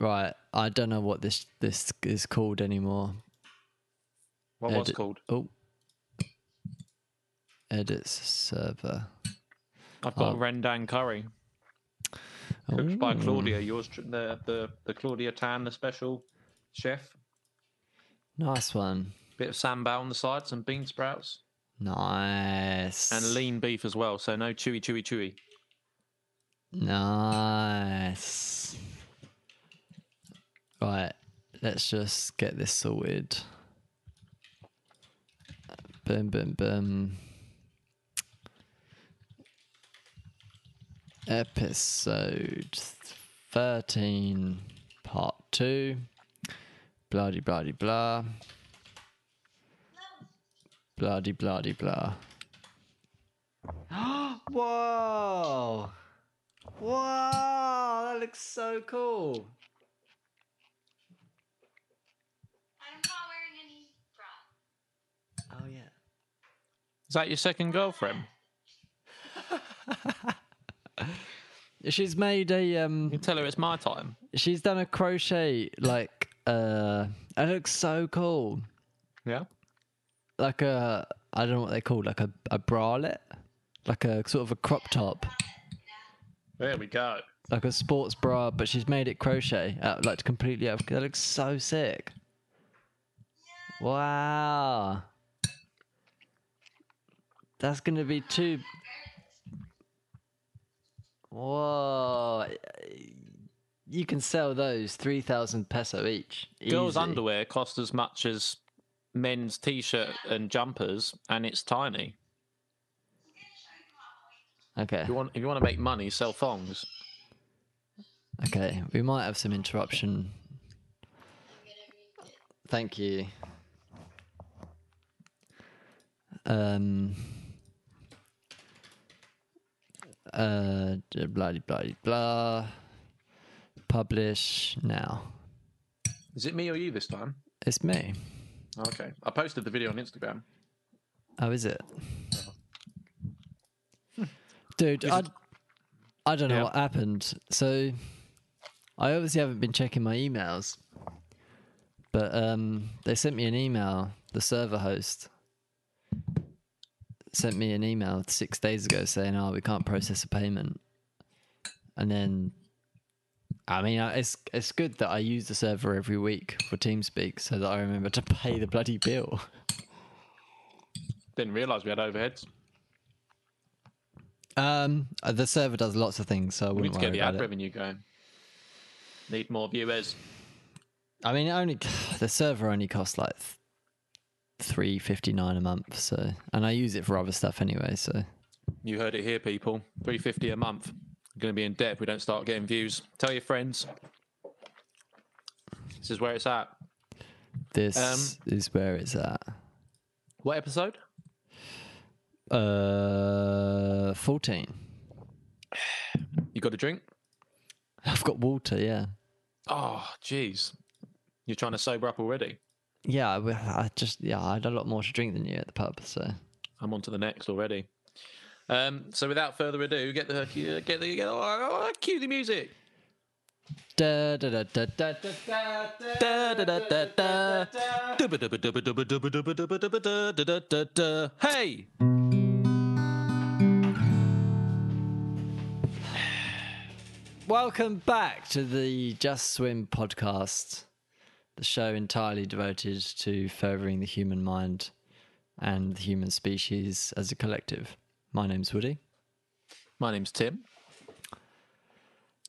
Right, I don't know what this this is called anymore. What was Edit- called? Oh, edit server. I've got Oh. rendang curry, cooked by Ooh. Claudia. Yours, tr- the the the Claudia Tan, the special chef. Nice one. Bit of sambal on the side, some bean sprouts, Nice. and lean beef as well. So no chewy, chewy, chewy. Nice. Right, let's just get this sorted. Boom, boom, boom. Episode 13, part 2. Bloody, bloody, blah. Bloody, bloody, blah. Whoa! Wow, that looks so cool. I'm not wearing any bra. Oh yeah. Is that your second girlfriend? She's made a um You tell her it's my time. she's done a crochet like uh it looks so cool. Yeah. Like a I don't know what they call like a, a bralette. Like a sort of a crop top. There we go. Like a sports bra, but she's made it crochet out like completely out of that looks so sick. Wow. That's gonna be too Whoa. You can sell those 3,000 peso each. Girls' Easy. underwear cost as much as men's t-shirt and jumpers, and it's tiny. Okay. If you want, if you want to make money, sell thongs. Okay. We might have some interruption. Thank you. Um. Uh, blah blah blah. Publish now. Is it me or you this time? It's me. Okay. I posted the video on Instagram. Oh, is it? Dude, Is I, it- I don't know Yeah. what happened. So, I obviously haven't been checking my emails, but um, they sent me an email. The server host sent me an email six days ago saying, "Oh, we can't process a payment," and then. I mean, it's it's good that I use the server every week for TeamSpeak so that I remember to pay the bloody bill. Didn't realise we had overheads. Um, uh, the server does lots of things, so I We need wouldn't to get the ad it. revenue going. Need more viewers. I mean, it only the server only costs like three fifty nine a month. So, and I use it for other stuff anyway. So, You heard it here, people. Three fifty a month. Going to be in debt if we don't start getting views. Tell your friends. This is where it's at. this Um, is where it's at. What episode? Uh, fourteen. You got a drink? I've got water. Yeah, Oh, jeez. You're trying to sober up already yeah, I just yeah, I had a lot more to drink than you at the pub, so I'm on to the next already. Um, so without further ado, get the get the get the, oh, cue the music. Hey. Welcome back to the Just Swim podcast the show entirely devoted to furthering the human mind and the human species as a collective. My name's Woody. My name's Tim.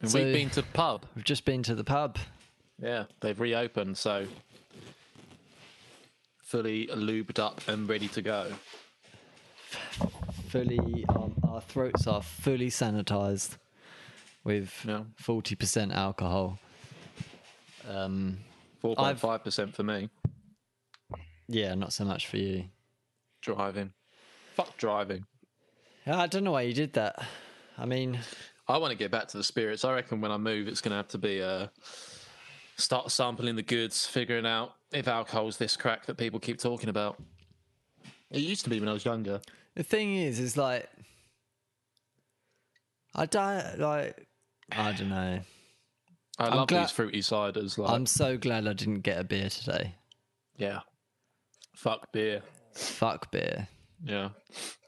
And So- we've been to the pub. We've just been to the pub. Yeah, they've reopened, so fully lubed up and ready to go. Fully, um, our throats are fully sanitized with Yeah. forty percent alcohol. Um, Four point five percent for me. yeah, not so much for you. Driving. Fuck driving. I don't know why you did that. I mean, I want to get back to the spirits. I reckon when I move, it's going to have to be uh, start sampling the goods, figuring out if alcohol's this crack that people keep talking about. It used to be when I was younger. The thing is, is like, I don't like, I don't know. I I'm love glad- these fruity ciders. Like, I'm so glad I didn't get a beer today. yeah. Fuck beer. Fuck beer. Yeah.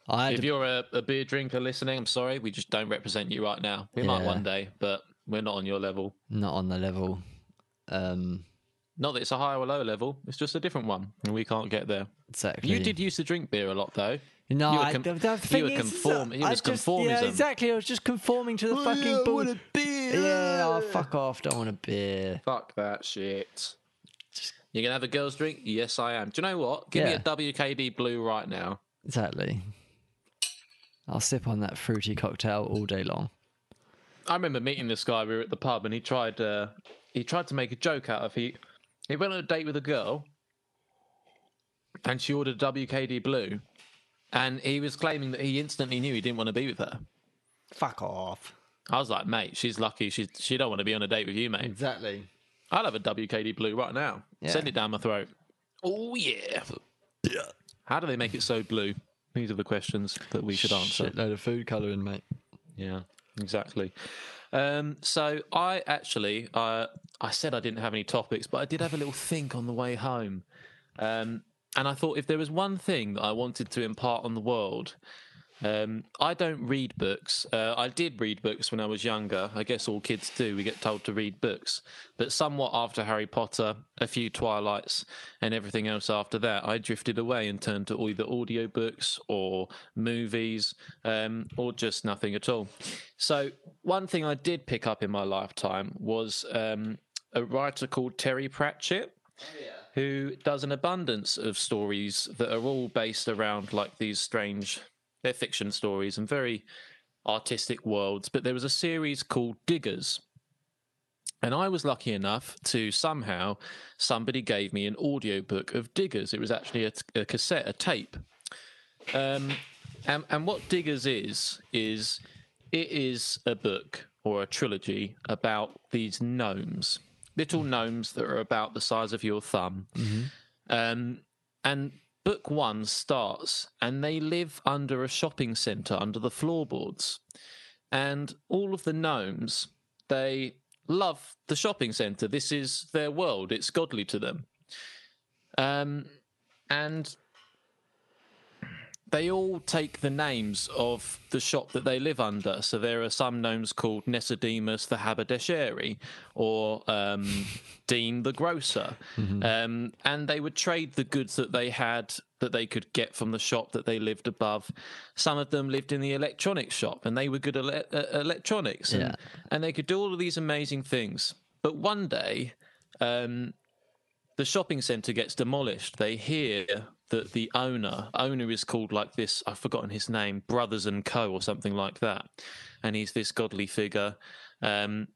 I had If a- you're a, a beer drinker listening, I'm sorry, we just don't represent you right now. We might Yeah. one day, but we're not on your level. not on the level. Um, Not that it's a high or low level, it's just a different one, and we can't get there. exactly. You did used to drink beer a lot, though. No, You were I, com- the, the you thing were is, is conform- that I was just, Yeah, conformism. exactly. I was just conforming to the fucking bull. Beer. Yeah, oh, fuck off. Don't want a beer. Fuck that shit. You're gonna have a girls' drink? Yes, I am. Do you know what? Give me a WKD blue right now. Exactly. I'll sip on that fruity cocktail all day long. I remember meeting this guy. We were at the pub, and he tried. Uh, he tried to make a joke out of he. He went on a date with a girl, and she ordered WKD blue, and he was claiming that he instantly knew he didn't want to be with her. Fuck off. I was like, mate, she's lucky. She she don't want to be on a date with you, mate. Exactly. I'll have a WKD blue right now. Yeah. Send it down my throat. Oh yeah. Yeah. How do they make it so blue? These are the questions that we should answer. Shitload of food colouring, mate. Yeah, exactly. Um, so I actually, uh, I said I didn't have any topics, but I did have a little think on the way home, um, and I thought if there was one thing that I wanted to impart on the world, um, I don't read books. Uh, I did read books when I was younger. I guess all kids do. We get told to read books, but somewhat after Harry Potter, a few Twilights, and everything else after that, I drifted away and turned to either audiobooks or movies, um, or just nothing at all. So one thing I did pick up in my lifetime was um, a writer called Terry Pratchett who does an abundance of stories that are all based around like these strange they're fiction stories and very artistic worlds but there was a series called diggers. And i was lucky enough to somehow somebody gave me an audiobook of diggers. It was actually a, a cassette a tape. Um, and, and what diggers is is it is a book or a trilogy about these gnomes little gnomes that are about the size of your thumb. Um, and book one starts, and they live under a shopping centre under the floorboards. And all of the gnomes, they love the shopping centre. This is their world, it's godly to them. Um, and they all take the names of the shop that they live under. So there are some gnomes called Nisodemus the Haberdashery or um, Dean the Grocer. Um, and they would trade the goods that they had that they could get from the shop that they lived above. Some of them lived in the electronics shop and they were good at ele- uh, electronics. And, Yeah. and they could do all of these amazing things. But one day, um, the shopping centre gets demolished. They hear that the owner, owner is called like this, I've forgotten his name, Brothers and Co. or something like that. And he's this godly figure. Um,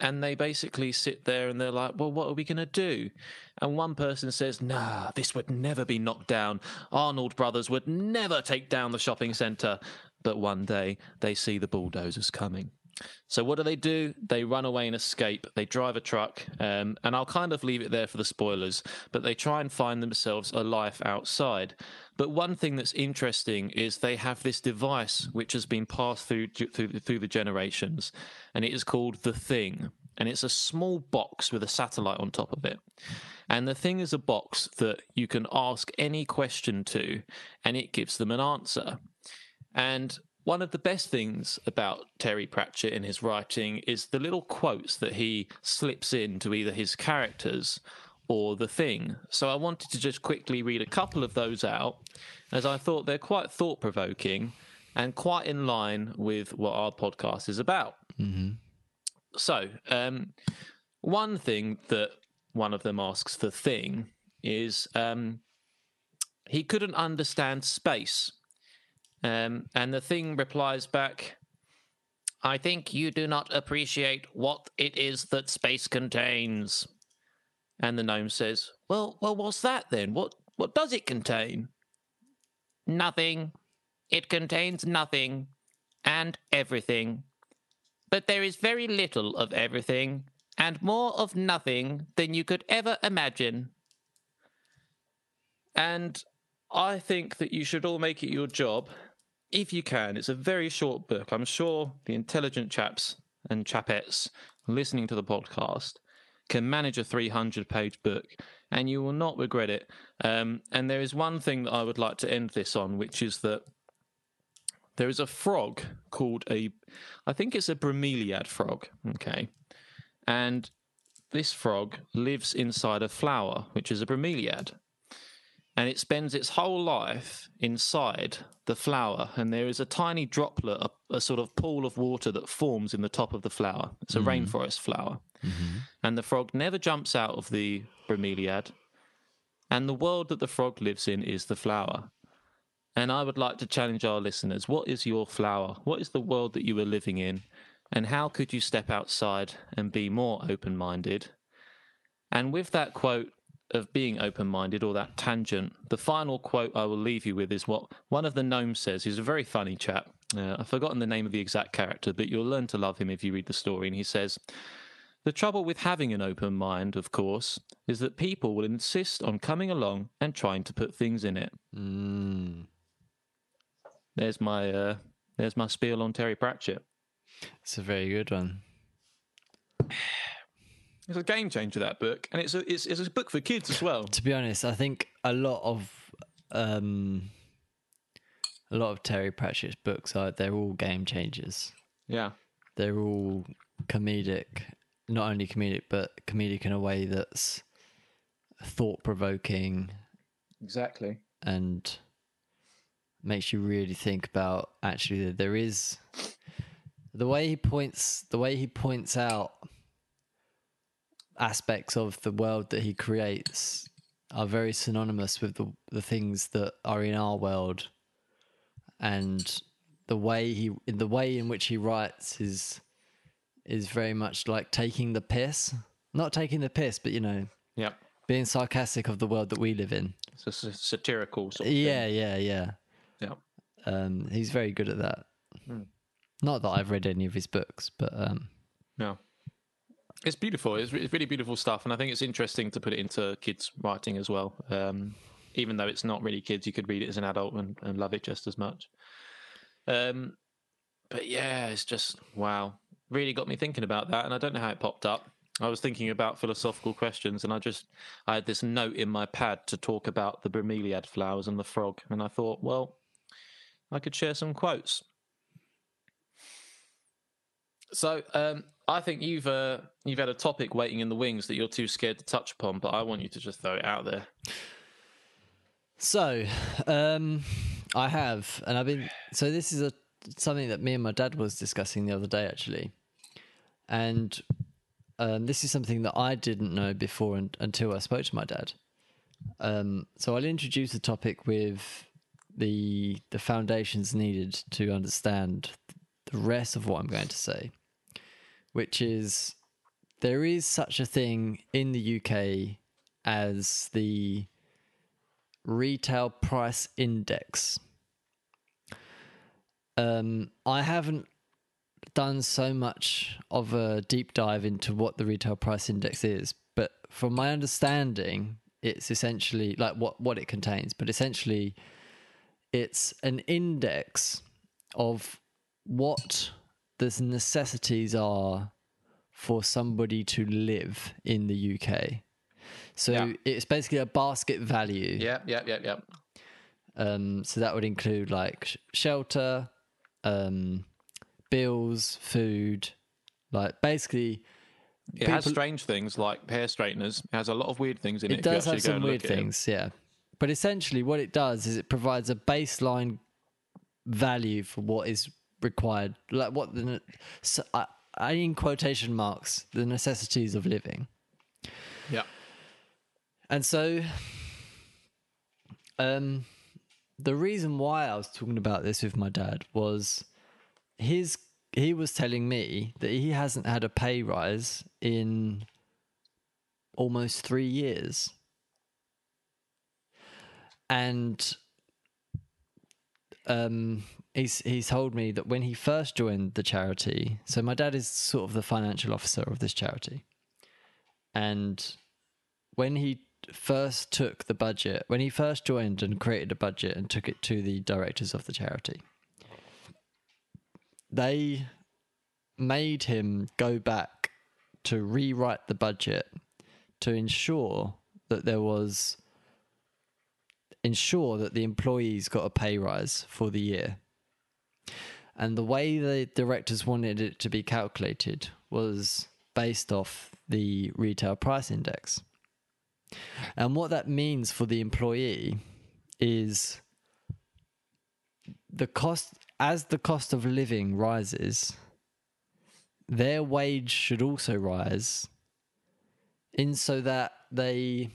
and they basically sit there and they're like, well, what are we going to do? And one person says, nah, this would never be knocked down. Arnold Brothers would never take down the shopping centre. But one day they see the bulldozers coming. So what do they do? They run away and escape. They drive a truck, um, and I'll kind of leave it there for the spoilers. But they try and find themselves a life outside. But one thing that's interesting is they have this device which has been passed through through, through the generations, and it is called the Thing. And it's a small box with a satellite on top of it. And the thing is a box that you can ask any question to, and it gives them an answer. And one of the best things about Terry Pratchett in his writing is the little quotes that he slips into either his characters or the thing. So I wanted to just quickly read a couple of those out, as I thought they're quite thought provoking and quite in line with what our podcast is about. So, um, one thing that one of them asks the thing is um, he couldn't understand space. Um, and the thing replies back, I think you do not appreciate what it is that space contains. And the gnome says, Well, well, what's that then? What what does it contain? Nothing. It contains nothing and everything. But there is very little of everything and more of nothing than you could ever imagine. And I think that you should all make it your job, if you can. It's a very short book. I'm sure the intelligent chaps and chapettes listening to the podcast can manage a 300 page book and you will not regret it. Um, and there is one thing that I would like to end this on, which is that there is a frog called a, I think it's a bromeliad frog. Okay. And this frog lives inside a flower, which is a bromeliad. And it spends its whole life inside the flower. And there is a tiny droplet, a, a sort of pool of water that forms in the top of the flower. It's a mm-hmm. rainforest flower. Mm-hmm. And the frog never jumps out of the bromeliad. And the world that the frog lives in is the flower. And I would like to challenge our listeners what is your flower? What is the world that you are living in? And how could you step outside and be more open minded? And with that quote of being open minded or that tangent, the final quote I will leave you with is what one of the gnomes says. He's a very funny chap. Uh, I've forgotten the name of the exact character, but you'll learn to love him if you read the story. And he says, The trouble with having an open mind, of course, is that people will insist on coming along and trying to put things in it. Mm. There's my uh, there's my spiel on Terry Pratchett. It's a very good one. It's a game changer that book, and it's a it's, it's a book for kids as well. To be honest, I think a lot of um, a lot of Terry Pratchett's books are they're all game changers. Yeah, They're all comedic, not only comedic but comedic in a way that's thought provoking exactly. and makes you really think about actually that there is the way he points the way he points out aspects of the world that he creates are very synonymous with the the things that are in our world and the way he the way in which he writes is is very much like taking the piss not taking the piss but you know Yeah, being sarcastic of the world that we live in it's a s- satirical sort of yeah thing. yeah yeah Yeah, um, he's very good at that. Hmm. Not that I've read any of his books, but um, yeah. It's beautiful. It's, it's really beautiful stuff, and I think it's interesting to put it into kids' writing as well. Um, even though it's not really kids, you could read it as an adult and, and love it just as much. Um, but yeah, it's just wow, really got me thinking about that, and I don't know how it popped up. I was thinking about philosophical questions, and I just I had this note in my pad to talk about the bromeliad flowers and the frog, and I thought, well, I could share some quotes. So um, I think you've uh, you've had a topic waiting in the wings that you're too scared to touch upon, but I want you to just throw it out there. so um, I have, and I've been. So this is a something that me and my dad was discussing the other day, actually, and um, this is something that I didn't know before un- until I spoke to my dad. Um, so I'll introduce the topic with the the foundations needed to understand the rest of what I'm going to say, which is there is such a thing in the UK as the retail price index. Um, I haven't done so much of a deep dive into what the retail price index is, but from my understanding, it's essentially like what what it contains. But essentially, it's an index of what the necessities are for somebody to live in the UK. So Yeah. it's basically a basket value. Yeah, yeah, yeah, yeah. Um, so that would include like sh- shelter, um, bills, food, like basically It has strange things like hair straighteners. It has a lot of weird things in it. it does have some weird things, yeah. But essentially, what it does is it provides a baseline value for what is required, like what the so, I, I in quotation marks the necessities of living. Yeah, And so, um, the reason why I was talking about this with my dad was his. He was telling me that he hasn't had a pay rise in almost three years, and um, he's he's told me that when he first joined the charity, so my dad is sort of the financial officer of this charity, and when he first took the budget, when he first joined and created a budget and took it to the directors of the charity, they made him go back to rewrite the budget to ensure that there was ensure that the employees got a pay rise for the year. And the way the directors wanted it to be calculated was based off the retail price index. And what that means for the employee is the cost as the cost of living rises, their wage should also rise in so that they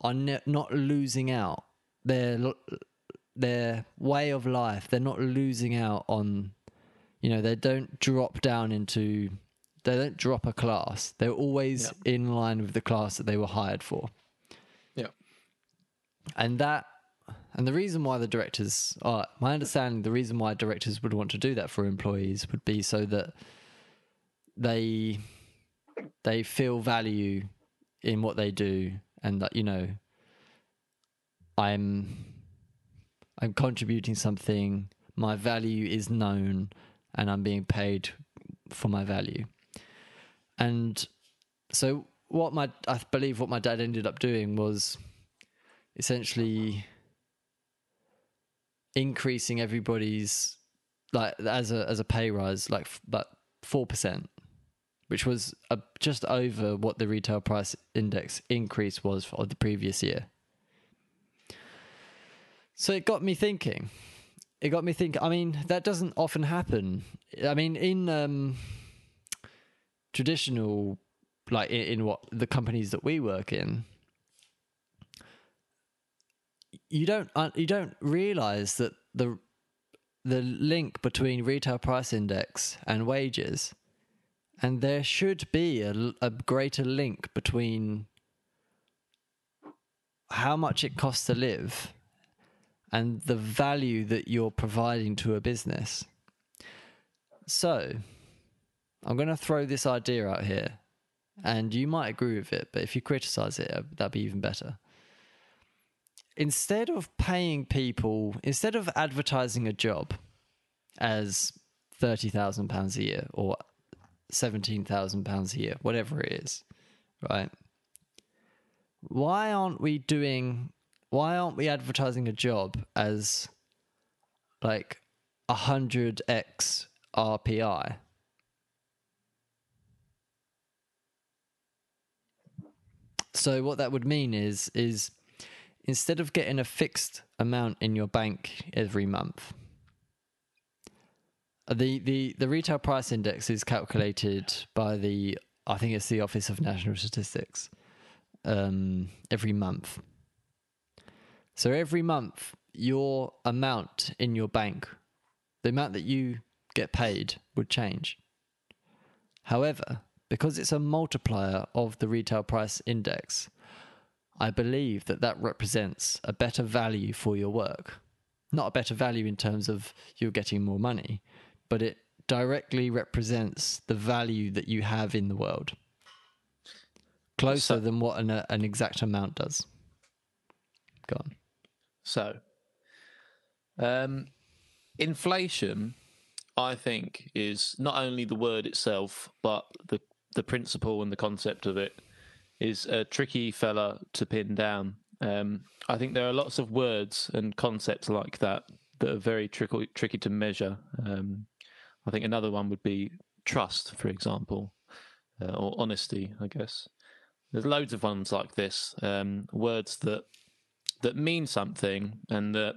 are ne- not losing out their lo- their way of life. They're not losing out on you know they don't drop down into they don't drop a class. They're always in line with the class that they were hired for. Yeah. and that and the reason why the directors are my understanding the reason why directors would want to do that for employees would be so that they they feel value in what they do and that you know i'm i'm contributing something my value is known and i'm being paid for my value. And so what my i believe what my dad ended up doing was essentially increasing everybody's like as a as a pay rise like f- about 4% which was just over what the retail price index increase was for the previous year so it got me thinking. It got me thinking. I mean that doesn't often happen. I mean in um traditional like in, in what the companies that we work in you don't uh, you don't realize that the the link between retail price index and wages and there should be a greater link between how much it costs to live and the value that you're providing to a business so i'm going to throw this idea out here and you might agree with it but if you criticize it uh, that'd be even better instead of paying people, instead of advertising a job as thirty thousand pounds a year or seventeen thousand pounds a year, whatever it is, right? Why aren't we doing? Why aren't we advertising a job as like a hundred x RPI? So what that would mean is is instead of getting a fixed amount in your bank every month, the, the, the retail price index is calculated by the, I think it's the Office of National Statistics, um, every month. So every month, your amount in your bank, the amount that you get paid would change. However, because it's a multiplier of the retail price index, I believe that that represents a better value for your work. Not a better value in terms of you're getting more money, but it directly represents the value that you have in the world. Closer So- than what an, uh, an exact amount does. Go on. So, um, inflation, I think, is not only the word itself, but the the principle and the concept of it is a tricky fella to pin down. Um, I think there are lots of words and concepts like that that are very tricky tricky to measure. Um, I think another one would be trust, for example, uh, or honesty. I guess there's loads of ones like this. Um, words that that mean something and that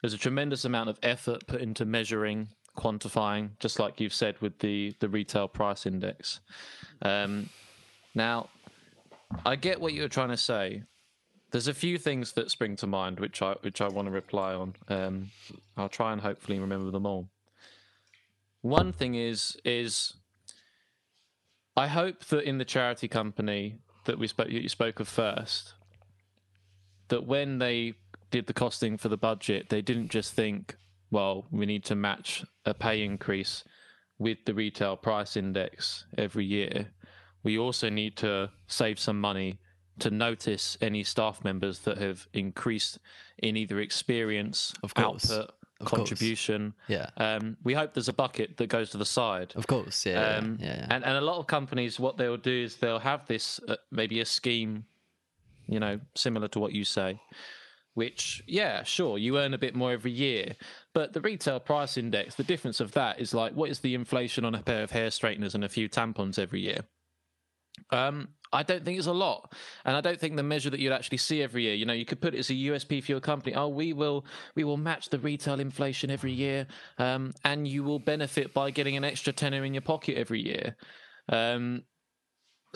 there's a tremendous amount of effort put into measuring quantifying just like you've said with the the retail price index. Um, now i get what you're trying to say. There's a few things that spring to mind which i which i want to reply on. Um, i'll try and hopefully remember them all. One thing is is i hope that in the charity company that we spoke you spoke of first that when they did the costing for the budget, they didn't just think, well, we need to match a pay increase with the retail price index every year. We also need to save some money to notice any staff members that have increased in either experience, Of course. output, Of course. contribution. Yeah. Um, we hope there's a bucket that goes to the side. Of course, yeah, Um, yeah, yeah. And, and a lot of companies, what they'll do is they'll have this uh, maybe a scheme, you know, similar to what you say, which, yeah, sure, you earn a bit more every year. But the retail price index, the difference of that is like, what is the inflation on a pair of hair straighteners and a few tampons every year? Um, I don't think it's a lot, and I don't think the measure that you'd actually see every year. You know, you could put it as a USP for your company. Oh, we will, we will match the retail inflation every year, um, and you will benefit by getting an extra tenner in your pocket every year. Um,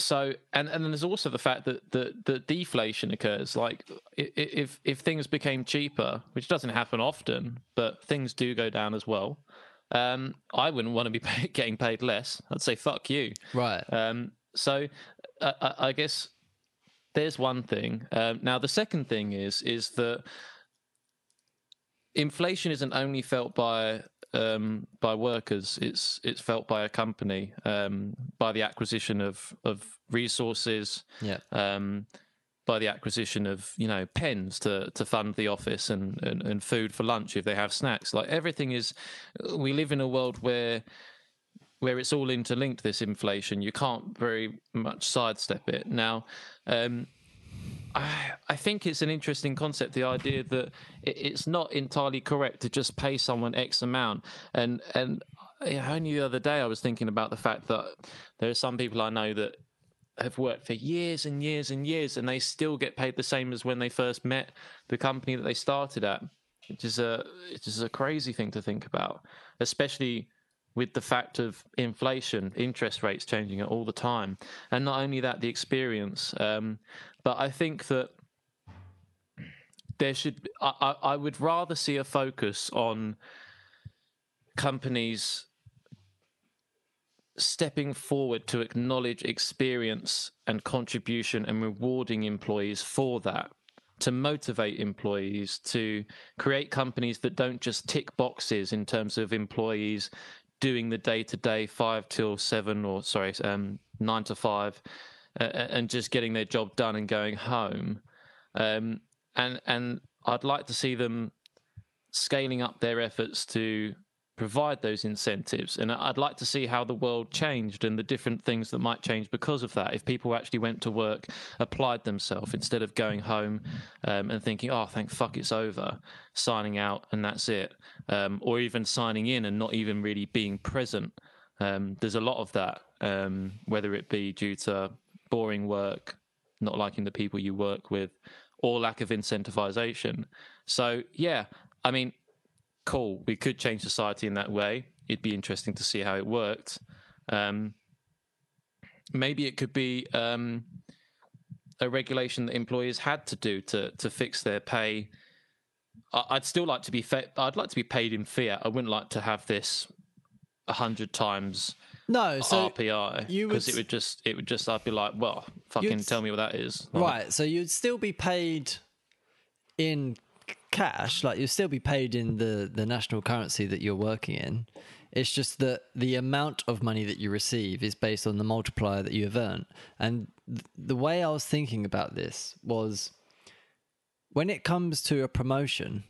so, and and then there's also the fact that the the deflation occurs. Like, if if things became cheaper, which doesn't happen often, but things do go down as well. Um, I wouldn't want to be pay, getting paid less. I'd say fuck you. right. Um, so I, I guess there's one thing. Um, now the second thing is is that inflation isn't only felt by um, by workers. It's it's felt by a company um, by the acquisition of of resources. yeah. Um, by the acquisition of you know pens to to fund the office and, and and food for lunch if they have snacks like everything is we live in a world where where it's all interlinked this inflation you can't very much sidestep it now um I, I think it's an interesting concept the idea that it, it's not entirely correct to just pay someone x amount. And and only the other day i was thinking about the fact that there are some people i know that have worked for years and years and years and they still get paid the same as when they first met the company that they started at which is a which is a crazy thing to think about especially with the fact of inflation interest rates changing all the time. And not only that the experience um, but i think that there should I, I would rather see a focus on companies stepping forward to acknowledge experience and contribution and rewarding employees for that to motivate employees to create companies that don't just tick boxes in terms of employees doing the day to day five till seven or sorry um, nine to five and just getting their job done and going home um, and and I'd like to see them scaling up their efforts to provide those incentives. And I'd like to see how the world changed and the different things that might change because of that. If people actually went to work, applied themselves instead of going home um, and thinking, oh, thank fuck it's over, signing out and that's it. Um, or even signing in and not even really being present. Um, there's a lot of that, um, whether it be due to boring work, not liking the people you work with, or lack of incentivization. So, yeah, I mean, cool. We could change society in that way. It'd be interesting to see how it worked. Um, maybe it could be um, a regulation that employers had to do to to fix their pay. I'd still like to be. Fa- I'd like to be paid in fiat. I wouldn't like to have this a hundred times No, so RPI you would because it would just it would just I'd be like, well, fucking tell me what that is. Like, right, so you'd still be paid in cash, like you'd still be paid in the the national currency that you're working in. It's just that the amount of money that you receive is based on the multiplier that you have earned. And th- the way I was thinking about this was when it comes to a promotion.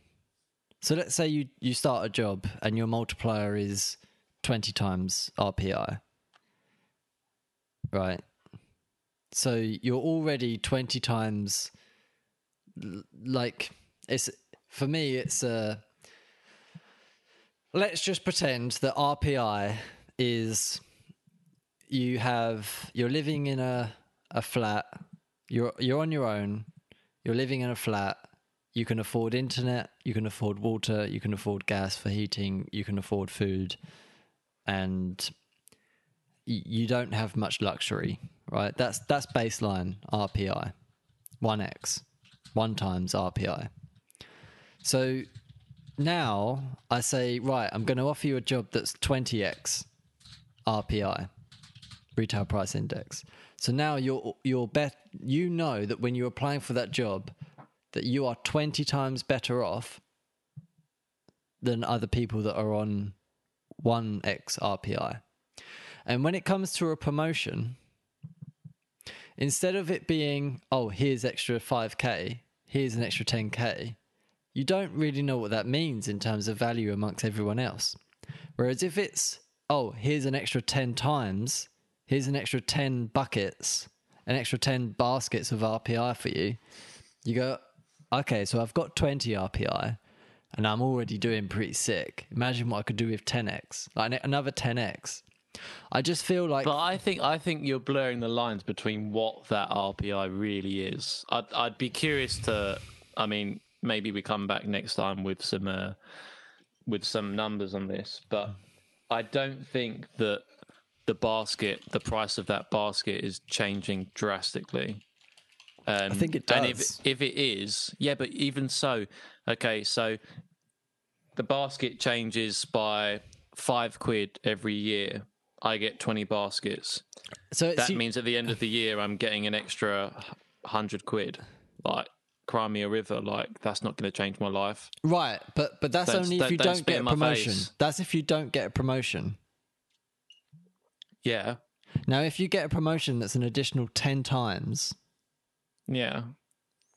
So let's say you you start a job and your multiplier is 20 times RPI. Right. So you're already 20 times like it's for me it's uh let's just pretend that RPI is you have you're living in a a flat you're you're on your own you're living in a flat you can afford internet you can afford water you can afford gas for heating you can afford food and you don't have much luxury right? That's that's baseline rpi 1x 1 times rpi so now i say right i'm going to offer you a job that's 20x rpi retail price index. So now you're you're bet you know that when you're applying for that job that you are 20 times better off than other people that are on 1x RPI. And when it comes to a promotion, instead of it being, oh, here's extra 5k, here's an extra 10k, you don't really know what that means in terms of value amongst everyone else. Whereas if it's, oh, here's an extra 10 times, here's an extra 10 buckets, an extra 10 baskets of RPI for you, you go, okay, so I've got 20 RPI and I'm already doing pretty sick. Imagine what I could do with 10x, like another 10x. I just feel like But I think I think you're blurring the lines between what that RPI really is. I'd I'd be curious to. I mean, maybe we come back next time with some uh, with some numbers on this, but I don't think that the basket, the price of that basket, is changing drastically. Um, I think it does. And if if it is, yeah, but even so, okay, so the basket changes by five quid every year. I get twenty baskets so that means at the end of the year I'm getting an extra hundred quid. Like Crimea River, like that's not going to change my life. right, but but that's Don't- only if don't- you don't don't get a promotion. face. That's if you don't get a promotion. Yeah, Now, if you get a promotion that's an additional ten times, yeah.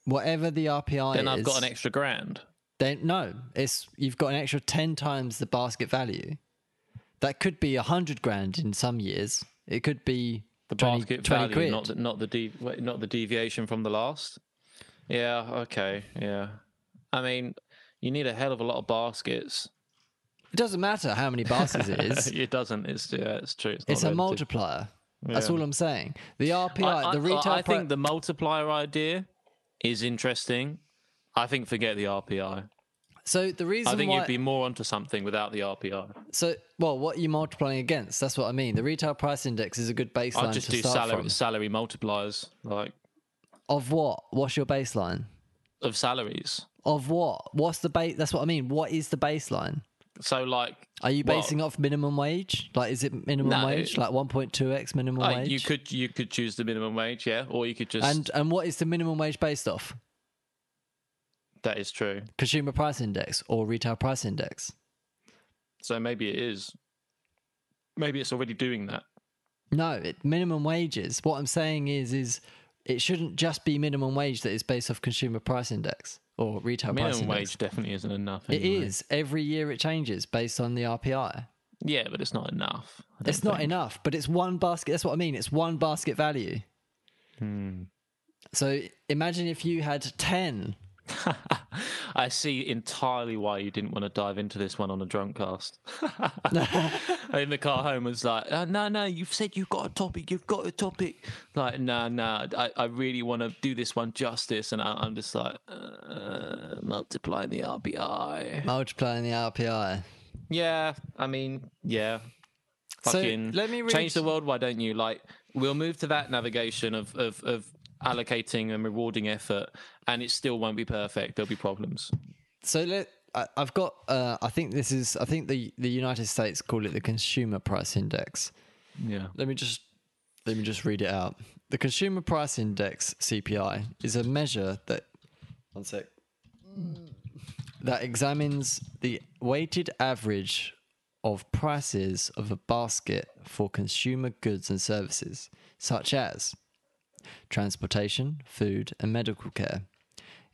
Whatever the RPI is. Then I've got an extra grand. Then no, it's you've got an extra ten times the basket value. That could be a hundred grand in some years. It could be The 20, basket 20 value, quid. not the, not the wait, not the deviation from the last. Yeah. Okay. Yeah. I mean, you need a hell of a lot of baskets. It doesn't matter how many baskets it is. it doesn't. It's yeah. It's true. It's, it's a multiplier. That's Yeah. all I'm saying. The RPI, I, I- the retail I pri- think the multiplier idea is interesting. I think forget the RPI. so the reason I think why you'd be more onto something without the RPI. so well, what are you multiplying against? That's what I mean. The retail price index is a good baseline I'd just do salary from. salary multipliers, like Of what? What's your baseline? of salaries. Of what? What's the base? That's what I mean. What is the baseline? So like, Are you Well- basing off minimum wage? Like, is it minimum No. wage? Like 1.2x minimum like wage? you could you could choose the minimum wage, yeah, or you could just. And and what is the minimum wage based off? that is true. Consumer price index or retail price index? So maybe it is. Maybe it's already doing that. No, it, minimum wages. What I'm saying is, is it shouldn't just be minimum wage that is based off consumer price index or retail price Minimum index. wage definitely isn't enough. It anyway. is every year it changes based on the RPI. Yeah, but it's not enough. It's don't enough, but it's one basket. That's what I mean. It's one basket value. Hmm. So imagine if you had ten. I see entirely why you didn't want to dive into this one on a drunk cast. In the car home, was like, oh, no, no, you've said you've got a topic, you've got a topic. Like, no, no, I, I really want to do this one justice. And I, I'm just like, uh, multiply the RBI. multiplying the RPI. Yeah, I mean, yeah. So, let me read- change the world, why don't you? Like, we'll move to that navigation of, of, of allocating and rewarding effort, and it still won't be perfect. There'll be problems. So let I, I've got. Uh, I think this is. I think the the United States call it the Consumer Price Index. Yeah. Let me just let me just read it out. The Consumer Price Index (CPI) is a measure that one sec that examines the weighted average of prices of a basket for consumer goods and services, such as transportation, food, and medical care.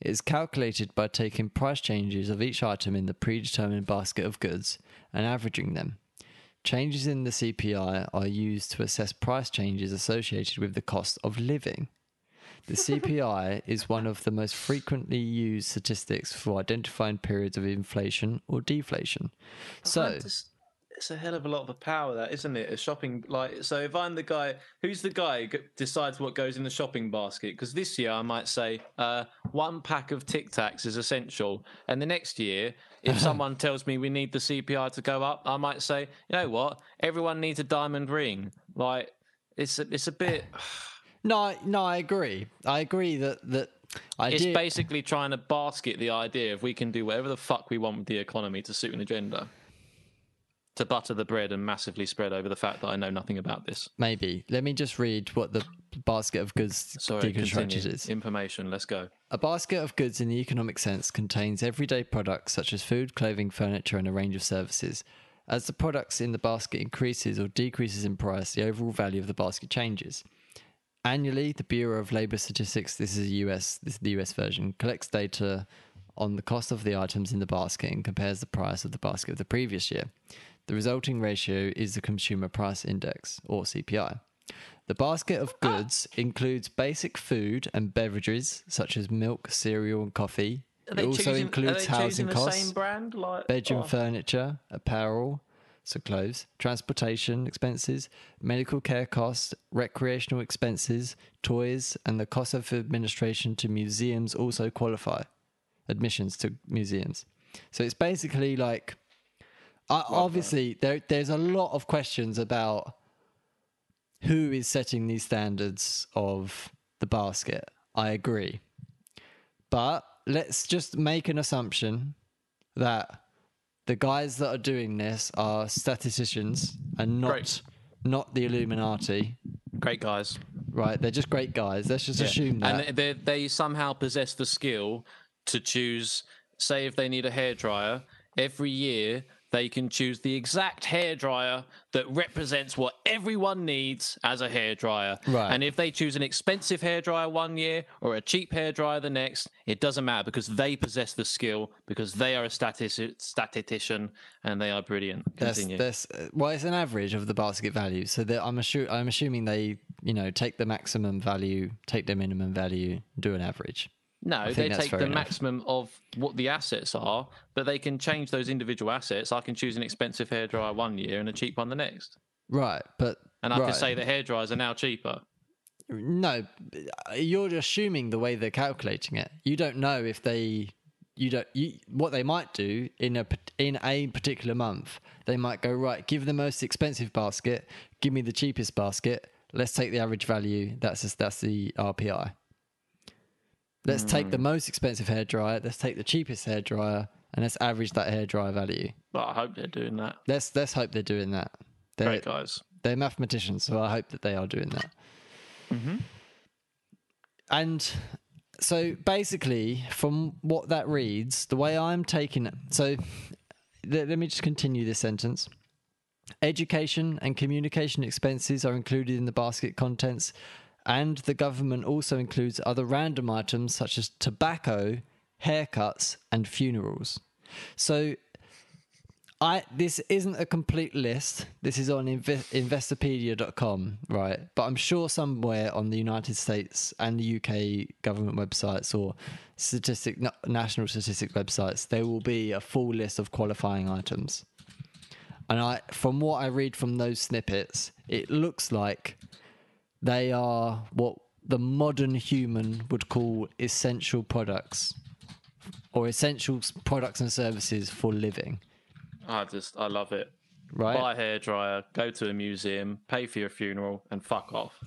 It is calculated by taking price changes of each item in the predetermined basket of goods and averaging them. Changes in the CPI are used to assess price changes associated with the cost of living. The CPI is one of the most frequently used statistics for identifying periods of inflation or deflation. So, it's, it's a hell of a lot of power, that isn't it? A shopping like so. If I'm the guy, who's the guy who decides what goes in the shopping basket? Because this year I might say uh, one pack of Tic Tacs is essential, and the next year, if someone tells me we need the CPI to go up, I might say, you know what, everyone needs a diamond ring. Like it's a, it's a bit. no, no, I agree. I agree that that It's idea. basically trying to basket the idea of we can do whatever the fuck we want with the economy to suit an agenda. To butter the bread and massively spread over the fact that I know nothing about this. Maybe. Let me just read what the basket of goods Sorry, deconstructed continue. is. Information. Let's go. A basket of goods in the economic sense contains everyday products such as food, clothing, furniture, and a range of services. As the products in the basket increases or decreases in price, the overall value of the basket changes. Annually, the Bureau of Labor Statistics, this is US, this is the US version, collects data on the cost of the items in the basket and compares the price of the basket of the previous year. The resulting ratio is the Consumer Price Index, or CPI. The basket of goods includes basic food and beverages such as milk, cereal, and coffee. It also includes housing costs, brand, like bedroom oh. furniture, apparel, so clothes, transportation expenses, medical care costs, recreational expenses, toys, and the cost of administration to museums also qualify. Admissions to museums. So it's basically like, uh, obviously, there there's a lot of questions about who is setting these standards of the basket. I agree. But let's just make an assumption that the guys that are doing this are statisticians and not Great. not the Illuminati, Great guys. right? They're just great guys. Let's just assume that. And they, they somehow possess the skill to choose, say, if they need a hairdryer, every year they can choose the exact hairdryer that represents what everyone needs as a hairdryer. Right. And if they choose an expensive hairdryer one year or a cheap hairdryer the next, it doesn't matter because they possess the skill, because they are a statis- statistician and they are brilliant. That's, Continue. that's uh, well, it's an average of the basket value. So I'm assu- I'm assuming they, you know, take the maximum value, take the minimum value, do an average. No, they take the enough. maximum of what the assets are, but they can change those individual assets. I can choose an expensive hairdryer one year and a cheap one the next. Right, but And I right. can say that hairdryers are now cheaper. No, you're assuming the way they're calculating it. You don't know if they, you don't. You, what they might do in a in a particular month, they might go right. Give the most expensive basket. Give me the cheapest basket. Let's take the average value. That's just, that's the RPI. Let's take the mm. most expensive hair dryer. Let's take the cheapest hair dryer, and let's average that hair dryer value. But I hope they're doing that. Let's let's hope they're doing that. They're, Great guys. they're mathematicians, so I hope that they are doing that. Mm-hmm. And so basically, from what that reads, the way I'm taking it, so let, let me just continue this sentence. Education and communication expenses are included in the basket contents, and the government also includes other random items such as tobacco, haircuts, and funerals. So I this isn't a complete list. This is on inve- investopedia.com, right? But I'm sure somewhere on the United States and the UK government websites or statistic national statistics websites, there will be a full list of qualifying items. And I from what I read from those snippets, it looks like they are what the modern human would call essential products or essential products and services for living, I just, I love it. right? Buy a hairdryer, go to a museum, pay for your funeral, and fuck off.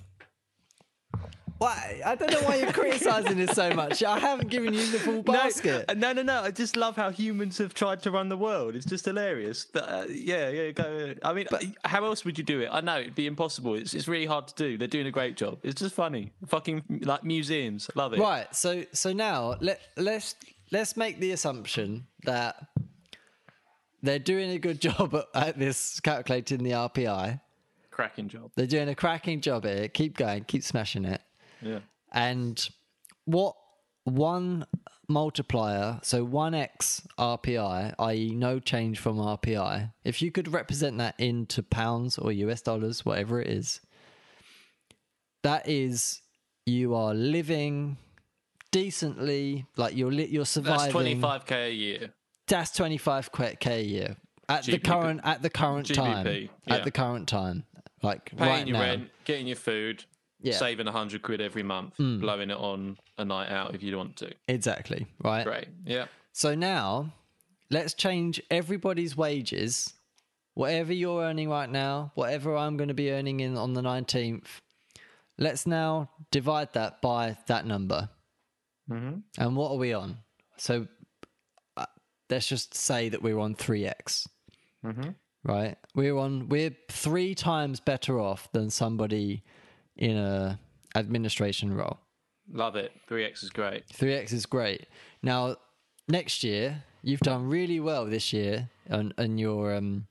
Why? I don't know why you're criticizing this so much. I haven't given you the full basket. No, no, no, no. I just love how humans have tried to run the world. It's just hilarious. But, uh, yeah, yeah. Go. I mean, how else would you do it? I know it'd be impossible. It's, it's really hard to do. They're doing a great job. It's just funny. Fucking like museums. Love it. Right. So so now let let's let's make the assumption that they're doing a good job at, at this calculating the RPI. Cracking job. They're doing a cracking job at it. Keep going. Keep smashing it. Yeah. And what one multiplier, so 1x RPI, i.e., no change from RPI, if you could represent that into pounds or US dollars, whatever it is, that is you are living decently, like you're li- you're surviving. That's twenty five k a year. That's 25k a year at the current at the current time. GBP, At the current time, like Paying right your now. rent, getting your food, Yeah. saving a hundred quid every month, blowing it on a night out if you want to. Exactly. Right. Great. Yeah. So now, let's change everybody's wages. Whatever you're earning right now, whatever I'm going to be earning in on the 19th, let's now divide that by that number. Mm-hmm. And what are we on? So uh, let's just say that we're on 3x. Mm-hmm. Right? We're on we're 3 times better off than somebody in a administration role. Love it. Three X is great. 3x is great. Now, next year, you've done really well this year on, on your um,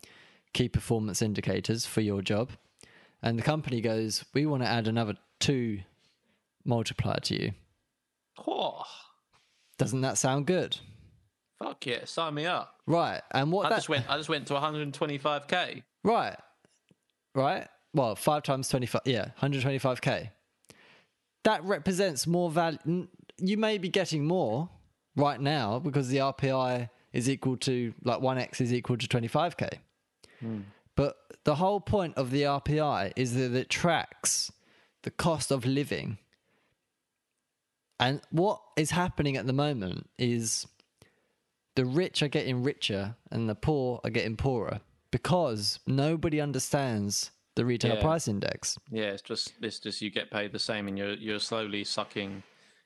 key performance indicators for your job. And the company goes, We want to add another two multiplier to you. Oh, Doesn't that sound good? Fuck yeah, sign me up. Right. And what I that just went. I just went to 125k. Right. Right. Well, five times 25. Yeah, 125k. That represents more value. You may be getting more right now because the RPI is equal to, like, 1x is equal to 25k. Hmm. But the whole point of the RPI is that it tracks the cost of living. And what is happening at the moment is the rich are getting richer and the poor are getting poorer because nobody understands the retail Yeah. price index. Yeah, it's just it's just you get paid the same, and you're you're slowly sucking.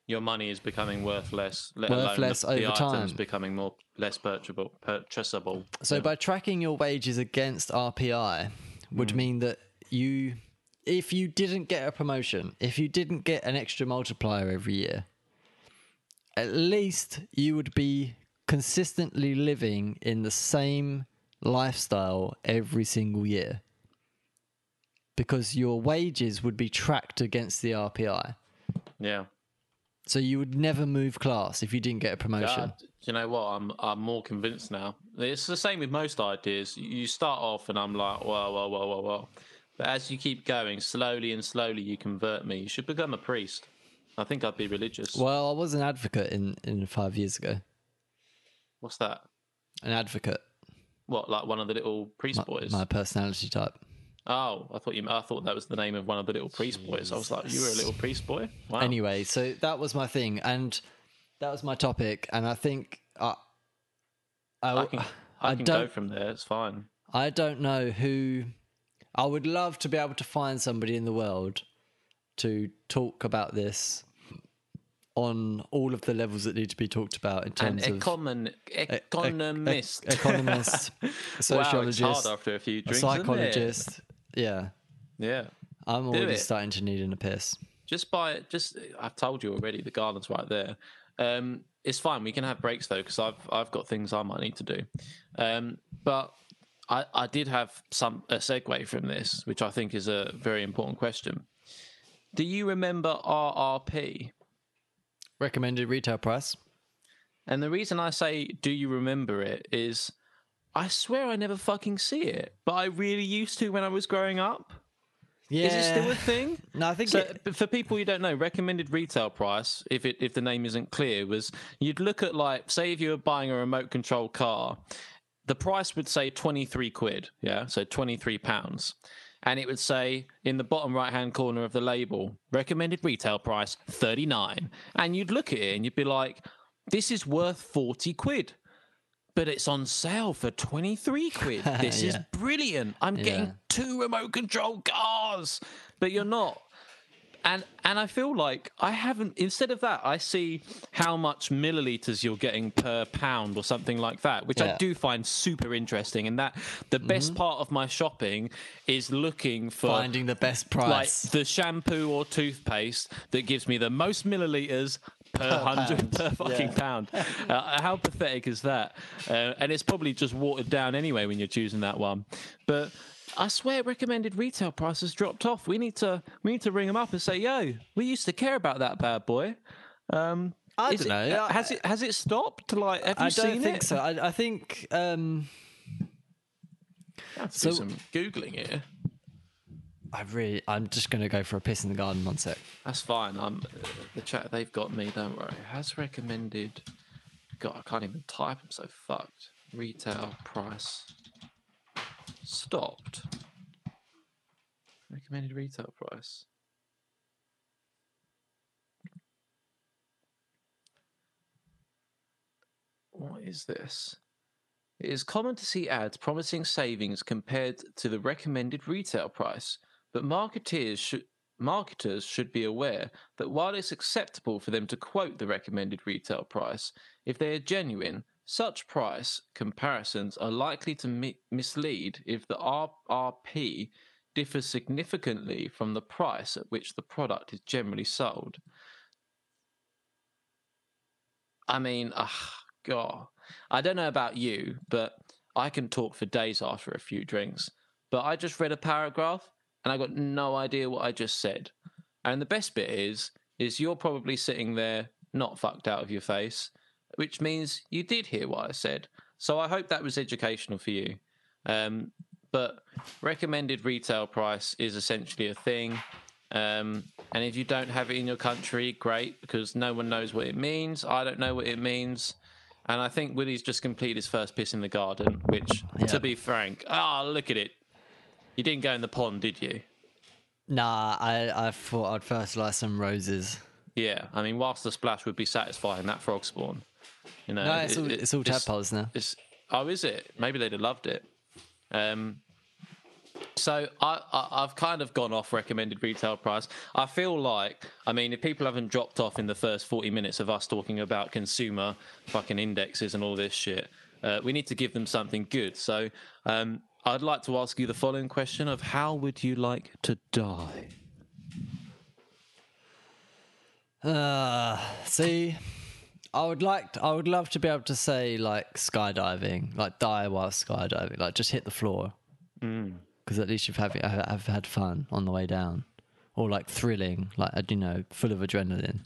Your money is becoming worth less. Let Worth alone less the, the over items time. becoming more less purchasable. Purchasable. So by tracking your wages against RPI would mm. mean that you if you didn't get a promotion, if you didn't get an extra multiplier every year, at least you would be consistently living in the same lifestyle every single year. Because your wages would be tracked against the RPI. Yeah. So you would never move class if you didn't get a promotion. Do you know what? I'm I'm more convinced now. It's the same with most ideas. You start off, and I'm like, whoa, whoa, whoa, whoa, whoa. But as you keep going, slowly and slowly, you convert me. You should become a priest. I think I'd be religious. Well, I was an advocate in, in five years ago. What's that? An advocate. What, like one of the little priest boys? My personality type. Oh, I thought you. I thought that was the name of one of the little priest boys. I was like, you were a little priest boy. Wow. Anyway, so that was my thing, and that was my topic, and I think I, I, I can. I, can don't, go from there. It's fine. I don't know who. I would love to be able to find somebody in the world to talk about this on all of the levels that need to be talked about in An terms of econ- economist. e- economist, wow, it's sociologist, hard after a few drinks. psychologist. Yeah, Yeah. I'm already it. starting to need in a piss. just by just I've told you already the garden's right there. Um, it's fine. We can have breaks though because I've I've got things I might need to do. Um, but I I did have some a segue from this, which I think is a very important question. Do you remember RRP? Recommended retail price. And the reason I say do you remember it is I swear I never fucking see it, but I really used to when I was growing up. Yeah. Is it still a thing? No, I think So, it, for people who don't know, recommended retail price, if it if the name isn't clear, was you'd look at like say if you were buying a remote control car, the price would say twenty three quid, yeah, so twenty three pounds, and it would say in the bottom right hand corner of the label, recommended retail price thirty nine, and you'd look at it and you'd be like, this is worth forty quid. But it's on sale for 23 quid. This is brilliant. I'm Yeah. getting two remote control cars. But you're not and and I feel like I haven't. Instead of that, I see how much milliliters you're getting per pound or something like that, which I do find super interesting. And that the best Mm-hmm. part of my shopping is looking for finding the best price. like the shampoo or toothpaste that gives me the most milliliters per, hundred pound. per fucking Yeah. pound. Uh, how pathetic is that? Uh, and it's probably just watered down anyway when you're choosing that one. But I swear, recommended retail prices dropped off. We need to we need to ring them up and say, "Yo, we used to care about that bad boy." Um, I don't it- know. uh, Has it has it stopped? Like, have you I don't think it? so. I, I think um, So- googling here. I really. I'm just going to go for a piss in the garden. One sec. That's fine. I'm the chat. They've got me. Don't worry. Has recommended. God, I can't even type. I'm so fucked. Retail price stopped. Recommended retail price. What is this? It is common to see ads promising savings compared to the recommended retail price, but marketeers should marketers should be aware that while it's acceptable for them to quote the recommended retail price, if they are genuine, such price comparisons are likely to mi- mislead if the RRP differs significantly from the price at which the product is generally sold. I mean, ah, God, I don't know about you, but I can talk for days after a few drinks. But I just read a paragraph and I got no idea what I just said. And the best bit is, is you're probably sitting there not fucked out of your face, which means you did hear what I said. So I hope that was educational for you. Um, but recommended retail price is essentially a thing. Um, and if you don't have it in your country, great, because no one knows what it means. I don't know what it means. And I think Willie's just completed his first piss in the garden, which, Yeah. to be frank, ah, look at it. You didn't go in the pond, did you? Nah, I, I thought I'd first fertilize some roses. Yeah. I mean, whilst the splash would be satisfying, that frog spawn. You know, No, it's it- all, it- it's all tadpoles now. It's, oh, is it? Maybe they'd have loved it. Um, so I, I, I've kind of gone off recommended retail price. I feel like, I mean, if people haven't dropped off in the first 40 minutes of us talking about consumer fucking indexes and all this shit, uh, we need to give them something good. So um, I'd like to ask you the following question of how would you like to die? Uh, see, I would like, to, I would love to be able to say like skydiving, like die while skydiving, like just hit the floor, because at least you've have have had fun on the way down, or like thrilling, like uh, you know, full of adrenaline.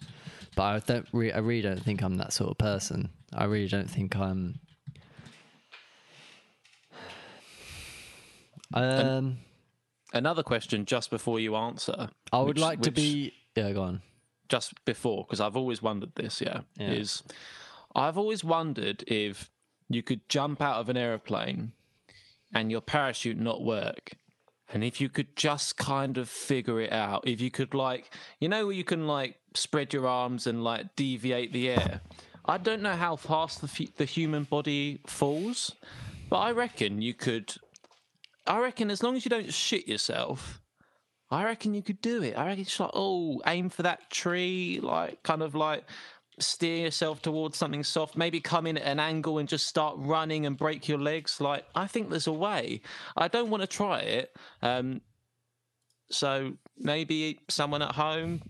But I don't, re- I really don't think I'm that sort of person. I really don't think I'm. Um, Another question just before you answer. I would which- like to which- be. Yeah, go on. just before because I've always wondered this. Yeah, Yeah. is I've always wondered if you could jump out of an aeroplane and your parachute not work. And if you could just kind of figure it out, if you could like, you know, where you can like spread your arms and like deviate the air. I don't know how fast the the human body falls, but I reckon you could. I reckon as long as you don't shit yourself, I reckon you could do it. I reckon it's like, oh, aim for that tree, like kind of like steer yourself towards something soft. Maybe come in at an angle and just start running and break your legs. Like, I think there's a way. I don't want to try it. Um, so maybe someone at home,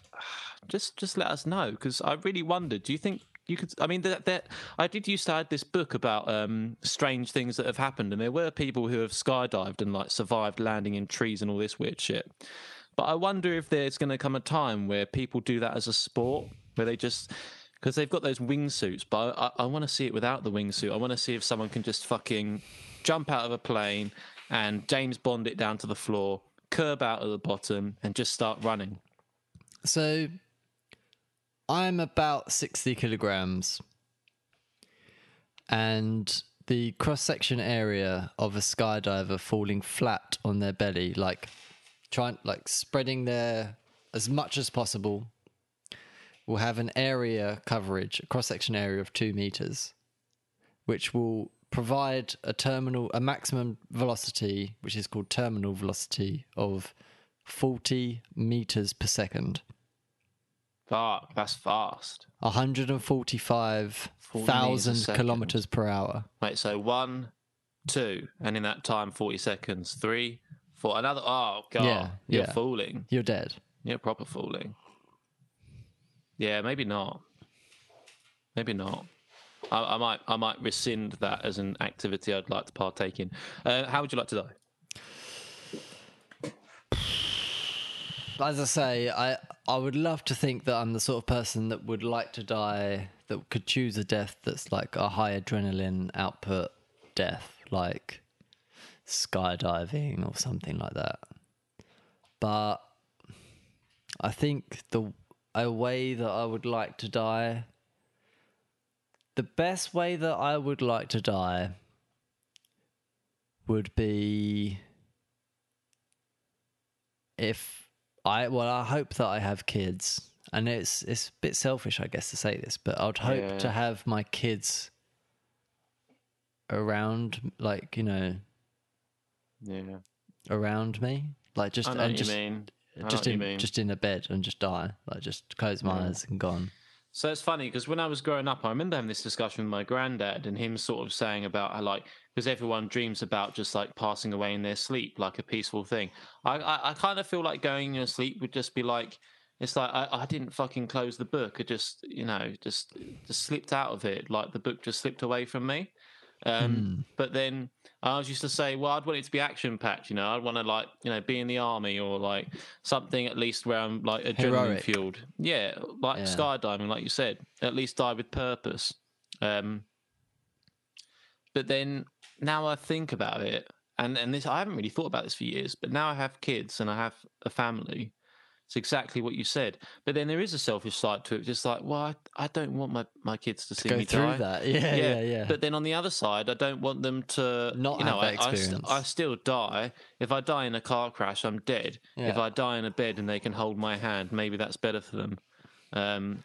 just just let us know because I really wonder. Do you think? You could. I mean, that that I did used to have this book about um, strange things that have happened, and there were people who have skydived and like survived landing in trees and all this weird shit. But I wonder if there's going to come a time where people do that as a sport, where they just because they've got those wingsuits. But I, I want to see it without the wingsuit. I want to see if someone can just fucking jump out of a plane and James Bond it down to the floor, curb out at the bottom, and just start running. So I'm about 60 kilograms. And the cross section area of a skydiver falling flat on their belly, like trying, like spreading their as much as possible, will have an area coverage, a cross section area of two meters, which will provide a terminal, a maximum velocity, which is called terminal velocity of 40 meters per second. Fuck, that's fast. 145,000 second. kilometers per hour. Wait, so one, two, and in that time, 40 seconds, three, four, another. Oh, God. Yeah, You're yeah. fooling. You're dead. You're proper fooling. Yeah, maybe not. Maybe not. I, I might, I might rescind that as an activity I'd like to partake in. Uh, how would you like to die? As I say, I I would love to think that I'm the sort of person that would like to die, that could choose a death that's like a high adrenaline output death, like skydiving or something like that. But I think the a way that I would like to die, the best way that I would like to die would be if I well, I hope that I have kids, and it's it's a bit selfish, I guess, to say this, but I'd hope Yeah. to have my kids around, like you know, Yeah, around me, like just and just you mean. I just in mean. just in a bed and just die, like just close my Yeah. eyes and gone. So it's funny because when I was growing up, I remember having this discussion with my granddad and him sort of saying about how, like, because everyone dreams about just like passing away in their sleep, like a peaceful thing. I, I, I kind of feel like going to sleep would just be like, it's like I, I didn't fucking close the book. I just, you know, just just slipped out of it. Like the book just slipped away from me. Um, Hmm. But then I was used to say, well, I'd want it to be action packed. You know, I'd want to like, you know, be in the army or like something at least where I'm like adrenaline fueled. Yeah, like Yeah. skydiving, like you said. At least die with purpose. Um, but then now I think about it, and and this I haven't really thought about this for years, but now I have kids and I have a family. It's exactly what you said. But then there is a selfish side to it, just like, well, I, I don't want my, my kids to see Go me through die. that. Yeah, yeah, yeah. But then on the other side, I don't want them to Not you know, have that I, I, st- experience. I still die. If I die in a car crash, I'm dead. If I die in a bed and they can hold my hand, maybe that's better for them. Um,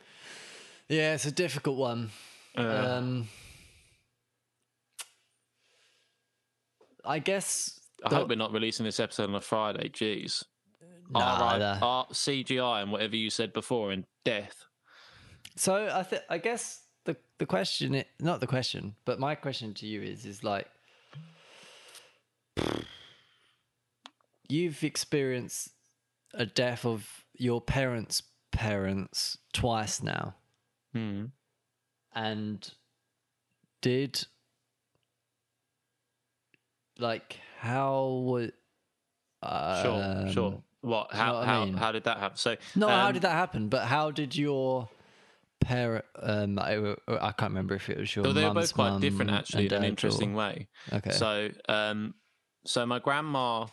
yeah, it's a difficult one. uh, Um, I guess. I hope we're not releasing this episode on a Friday. Jeez. Nah, R- nah. R- CGI and whatever you said before and death. So I th- I guess the the question, i- not the question, but my question to you is is like, you've experienced a death of your parents' parents twice now, Hmm. and did like how would Sure, um, sure. What? How? what I how? mean? How did that happen? So No, how um, did that happen? But how did your parent? Um, I, I can't remember if it was your. Well, they were both quite different, actually, in an interesting or- way. Okay. So, um, so my grandma.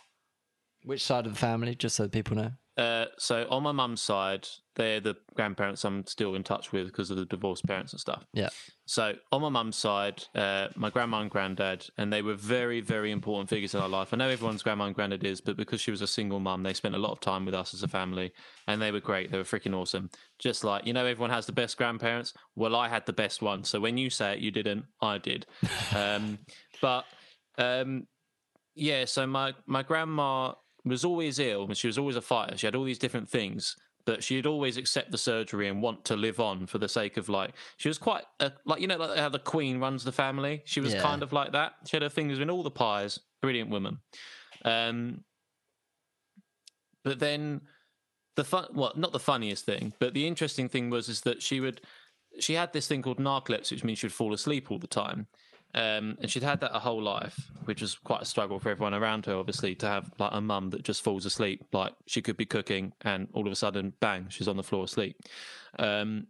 Which side of the family, just so people know? Uh, so on my mum's side, they're the grandparents I'm still in touch with because of the divorced parents and stuff. Yeah. So on my mum's side, uh, my grandma and granddad, and they were very, very important figures in our life. I know everyone's grandma and granddad is, but because she was a single mum, they spent a lot of time with us as a family, and they were great. They were freaking awesome. Just like you know, everyone has the best grandparents. Well, I had the best one. So when you say it, you didn't. I did. um, but um, yeah, so my my grandma was always ill, and she was always a fighter. She had all these different things, but she'd always accept the surgery and want to live on for the sake of like. She was quite a, like you know like how the queen runs the family. She was Yeah. kind of like that. She had her fingers in all the pies. Brilliant woman. Um, but then the fun, well, not the funniest thing, but the interesting thing was is that she would, she had this thing called narcolepsy, which means she would fall asleep all the time. Um, and she'd had that her whole life, which was quite a struggle for everyone around her, obviously, to have like a mum that just falls asleep. Like she could be cooking and all of a sudden, bang, she's on the floor asleep. Um,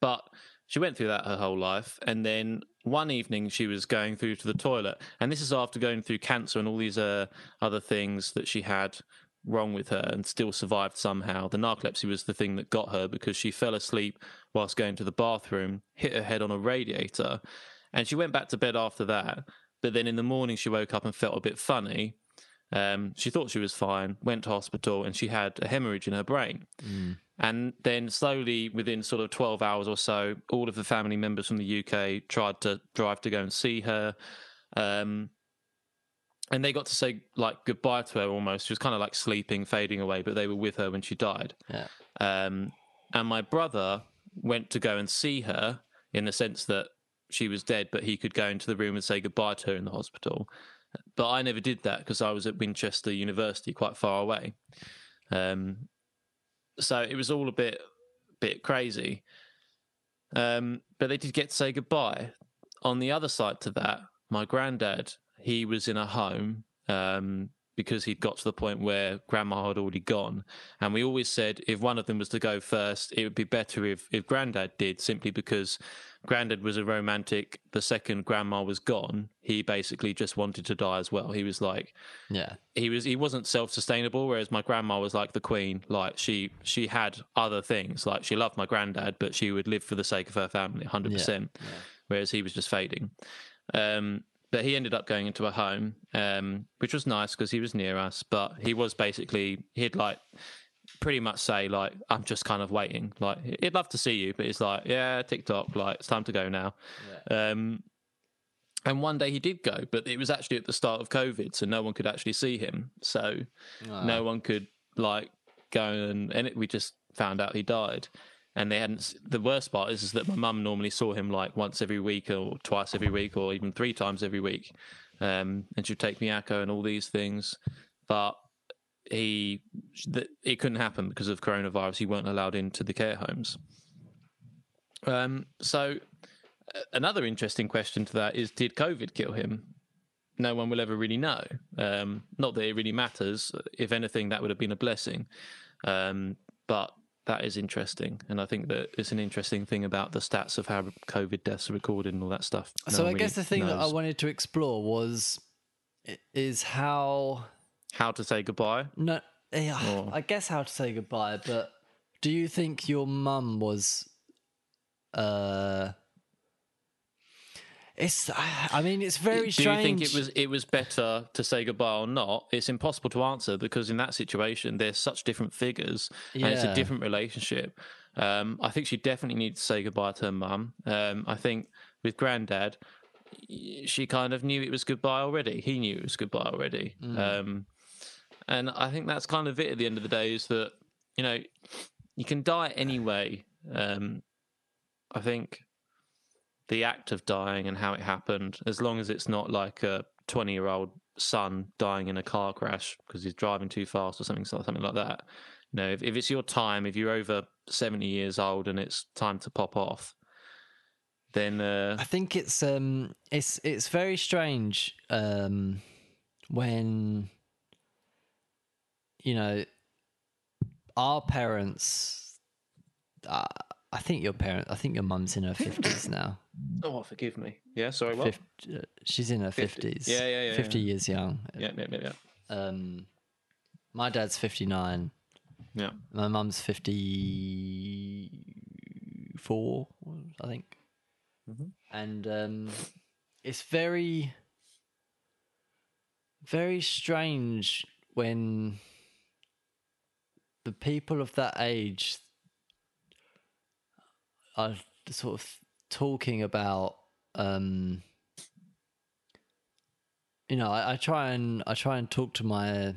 but she went through that her whole life. And then one evening she was going through to the toilet. And this is after going through cancer and all these uh, other things that she had wrong with her and still survived somehow. The narcolepsy was the thing that got her because she fell asleep whilst going to the bathroom, hit her head on a radiator, and she went back to bed after that. But then in the morning, she woke up and felt a bit funny. Um, she thought she was fine, went to hospital, and she had a hemorrhage in her brain. And then slowly, within sort of 12 hours or so, all of the family members from the UK tried to drive to go and see her. Um, and they got to say like goodbye to her almost. She was kind of like sleeping, fading away, but they were with her when she died. Yeah. Um, and my brother went to go and see her in the sense that she was dead, but he could go into the room and say goodbye to her in the hospital. But I never did that because I was at Winchester University, quite far away. Um, so it was all a bit, bit crazy. Um, but they did get to say goodbye. On the other side to that, my granddad, he was in a home um, because he'd got to the point where grandma had already gone. And we always said if one of them was to go first, it would be better if, if granddad did, simply because granddad was a romantic. The second grandma was gone, he basically just wanted to die as well. He was like, Yeah. he was he wasn't self-sustainable whereas my grandma was like the queen like she she had other things like she loved my granddad but she would live for the sake of her family 100% whereas he was just fading um but he ended up going into a home um which was nice because he was near us but he was basically he'd like pretty much say like i'm just kind of waiting like he'd love to see you but it's like yeah tiktok like it's time to go now um and one day he did go, but it was actually at the start of COVID, so no one could actually see him. So no one could like go and and it, we just found out he died. And they hadn't. The worst part is, is that my mum normally saw him like once every week, or twice every week, or even three times every week. Um, and she'd take Miyako and all these things, but he th- it couldn't happen because of coronavirus. He weren't allowed into the care homes. Um, so another interesting question to that is: Did COVID kill him? No one will ever really know. Um, not that it really matters. If anything, that would have been a blessing. Um, but that is interesting, and I think that it's an interesting thing about the stats of how COVID deaths are recorded and all that stuff. No so I one guess the thing that I wanted to explore was is how how to say goodbye. no yeah, Or- I guess how to say goodbye, but do you think your mum was uh it's I mean it's very Do strange. you think it was it was better to say goodbye or not? It's impossible to answer because in that situation, there's such different figures and it's a different relationship. Um, I think she definitely needs to say goodbye to her mum. Um, I think with granddad, she kind of knew it was goodbye already. He knew it was goodbye already. Um, and I think that's kind of it at the end of the day is that, you know, you can die anyway. Um, I think the act of dying and how it happened, as long as it's not like a 20 year old son dying in a car crash because he's driving too fast or something, something like that. You know, if, if it's your time, if you're over 70 years old and it's time to pop off, then uh, I think it's um it's it's very strange um when you know our parents uh, I think your parent I think your mum's in her 50s now. oh, forgive me. Yeah, sorry, what? Fif- uh, she's in her 50s. Yeah, yeah, yeah, 50 yeah. years young. Yeah, yeah, yeah, yeah. Um my dad's 59. Yeah. My mum's 54, I think. Mhm. And um, it's very, very strange when the people of that age are sort of talking about. Um, you know, I, I try and I try and talk to my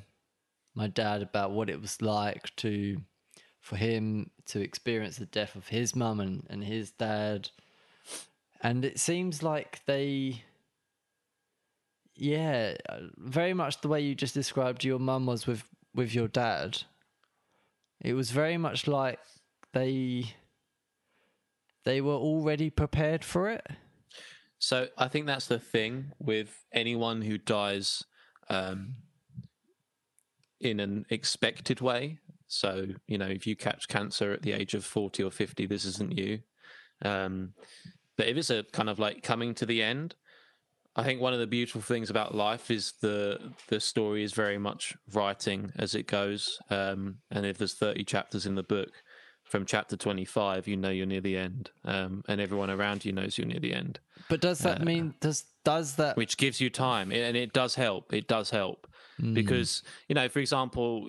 my dad about what it was like to for him to experience the death of his mum and, and his dad and it seems like they yeah very much the way you just described your mum was with with your dad it was very much like they they were already prepared for it So I think that's the thing with anyone who dies um, in an expected way. So you know, if you catch cancer at the age of forty or fifty, this isn't you. Um, but if it's a kind of like coming to the end, I think one of the beautiful things about life is the the story is very much writing as it goes. Um, and if there's thirty chapters in the book, from chapter twenty five, you know you're near the end, um, and everyone around you knows you're near the end. But does that mean does does that which gives you time and it does help. It does help. Because you know for example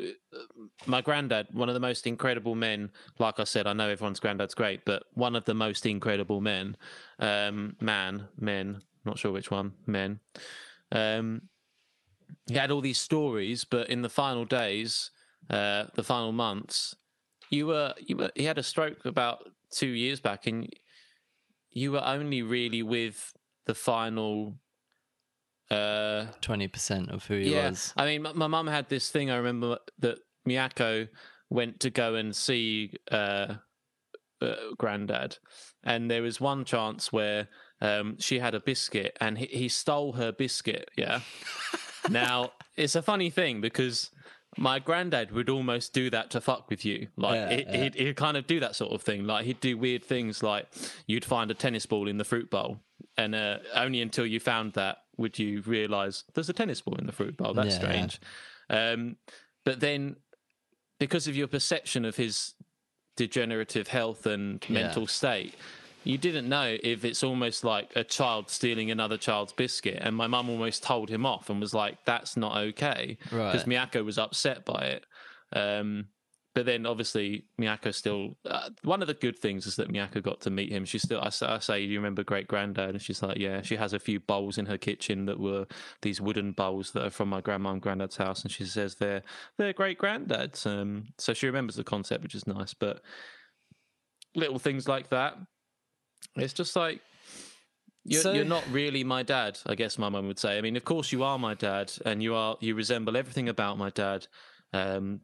my granddad one of the most incredible men like i said i know everyone's granddad's great but one of the most incredible men um man men not sure which one men. Um he had all these stories but in the final days uh the final months you were you were he had a stroke about two years back and you were only really with the final uh 20% of who he yeah was. I mean my, my mum had this thing i remember that miyako went to go and see uh, uh granddad and there was one chance where um she had a biscuit and he, he stole her biscuit yeah now it's a funny thing because my granddad would almost do that to fuck with you. Like Yeah, he, yeah. he'd, he'd kind of do that sort of thing. Like he'd do weird things, like you'd find a tennis ball in the fruit bowl, and uh, only until you found that would you realise there's a tennis ball in the fruit bowl. That's Yeah, yeah. strange. Um, but then, because of your perception of his degenerative health and mental state, you didn't know if it's almost like a child stealing another child's biscuit. And my mum almost told him off and was like, that's not okay. Because Right. Miyako was upset by it. Um, but then obviously Miyako still, uh, one of the good things is that Miyako got to meet him. She still, I, say- I say, do you remember great granddad? And she's like, yeah, she has a few bowls in her kitchen that were these wooden bowls that are from my grandma and granddad's house. And she says they're, they're great granddad's. Um, so she remembers the concept, which is nice. But little things like that. It's just like you're, So- you're not really my dad. I guess my mum would say. I mean, of course you are my dad, and you are you resemble everything about my dad, um,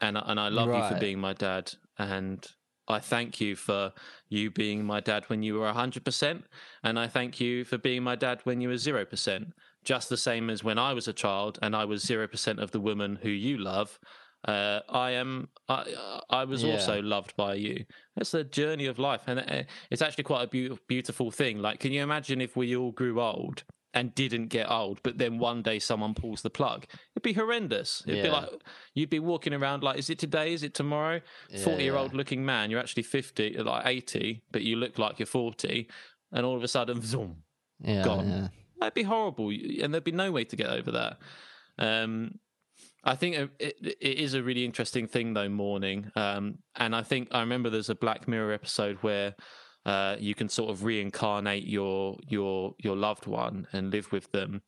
and and I love you for being my dad, and I thank you for you being my dad when you were hundred percent, and I thank you for being my dad when you were zero percent. Just the same as when I was a child and I was zero percent of the woman who you love. Uh, I am. I I was Yeah. also loved by you. It's a journey of life, and uh, it's actually quite a beau- beautiful thing. Like, can you imagine if we all grew old and didn't get old, but then one day someone pulls the plug? It'd be horrendous. It'd be like you'd be walking around like, is it today? Is it tomorrow? Forty-year-old yeah. looking man. You're actually fifty, like eighty, but you look like you're forty, and all of a sudden, zoom. Yeah, gone. yeah. That'd be horrible, and there'd be no way to get over that. Um, I think it, it, it is a really interesting thing, though, mourning. Um, and I think I remember there's a Black Mirror episode where uh, you can sort of reincarnate your your your loved one and live with them.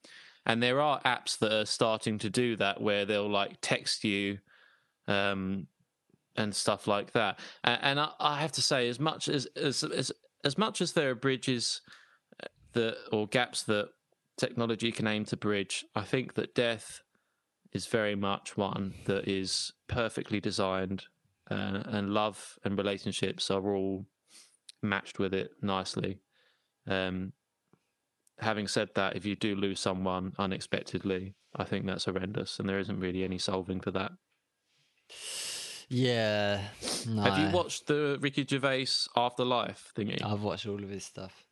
And there are apps that are starting to do that, where they'll like text you, um, and stuff like that. And, and I, I have to say, as much as as as as much as there are bridges that or gaps that technology can aim to bridge, I think that death is very much one that is perfectly designed, uh, and love and relationships are all matched with it nicely. Um, having said that, if you do lose someone unexpectedly, I think that's horrendous, and there isn't really any solving for that. Yeah. No. Have you watched the Ricky Gervais Afterlife thingy? I've watched all of his stuff.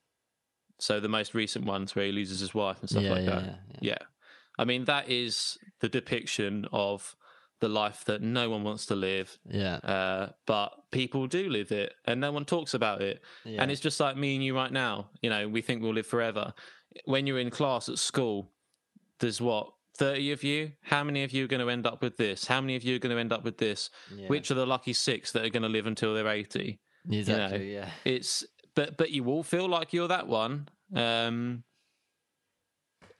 So the most recent ones where he loses his wife and stuff Yeah, like yeah, that. yeah, yeah. I mean, that is the depiction of the life that no one wants to live. Yeah. Uh, but people do live it and no one talks about it. yeah. And it's just like me and you right now. You know, we think we'll live forever. When you're in class at school, there's what, 30 of you? How many of you are going to end up with this? How many of you are going to end up with this? yeah. Which are the lucky six that are going to live until they're 80? exactly. yeah. it's but but you all feel like you're that one um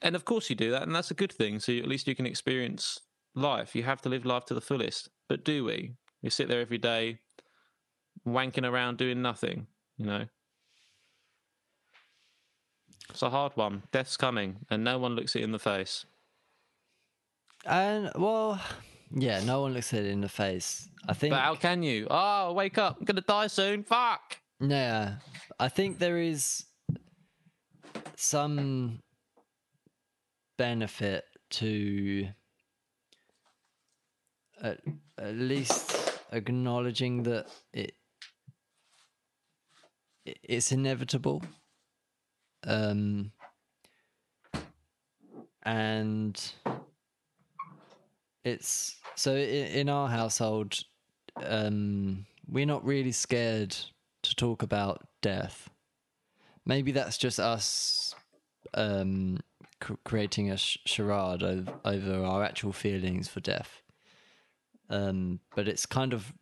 and of course you do that and that's a good thing. So at least you can experience life. You have to live life to the fullest. But do we? We sit there every day wanking around doing nothing you know? It's a hard one. Death's coming and no one looks it in the face. And well, yeah. No one looks it in the face. I think. but how can you? Oh wake up. I'm gonna die soon. Fuck! Yeah, I think there is some benefit to at, at least acknowledging that it, it it's inevitable. Um, and it's so in our household um we're not really scared to talk about death maybe that's just us um cr- creating a sh- charade over, over our actual feelings for death. Um but it's kind of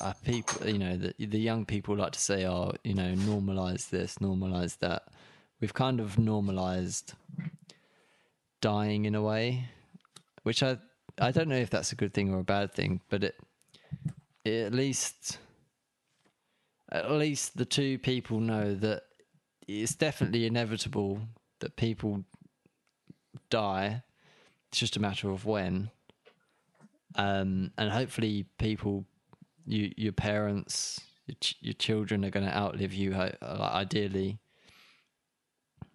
uh, people you know the, the young people like to say oh you know normalize this normalize that. We've kind of normalized dying in a way which I I don't know if that's a good thing or a bad thing, but it, it at least at least the two people know that it's definitely inevitable that people die. It's just a matter of when. Um, and hopefully, people, you, your parents, your, ch- your children are going to outlive you, ideally,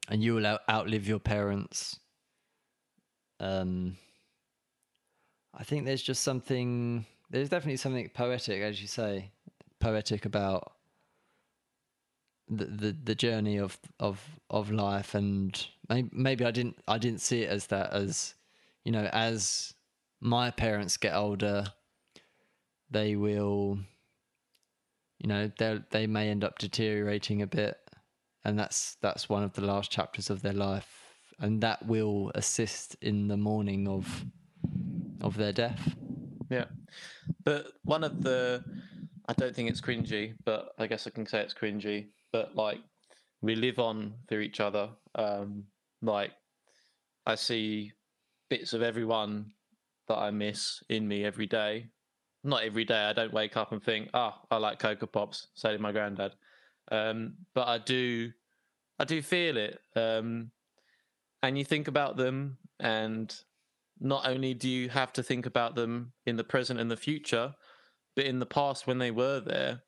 and you will out- outlive your parents. Um, I think there's just something. There's definitely something poetic, as you say, poetic about the the, journey of, of of life, and maybe, maybe I didn't I didn't see it as that as you know as my parents get older, they will, you know, they they may end up deteriorating a bit, and that's that's one of the last chapters of their life, and that will assist in the mourning of of their death. Yeah. But one of the I don't think it's cringy, but I guess I can say it's cringy. But like we live on through each other. Um like I see bits of everyone that I miss in me every day. Not every day. I don't wake up and think, "Ah, I like Cocoa Pops." So did my granddad. Um, but I do, I do feel it. Um, and you think about them, and not only do you have to think about them in the present and the future, but in the past when they were there,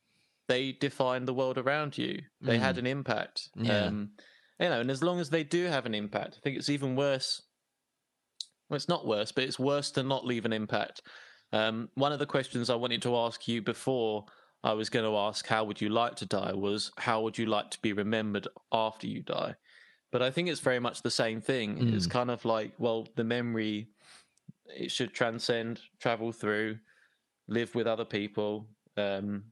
they define the world around you. They had an impact. Yeah. Um, you know, and as long as they do have an impact, I think it's even worse. Well, it's not worse, but it's worse to not leave an impact. Um, one of the questions I wanted to ask you before I was going to ask how would you like to die was how would you like to be remembered after you die? But I think it's very much the same thing. It's kind of like, well, the memory it should transcend, travel through, live with other people, um,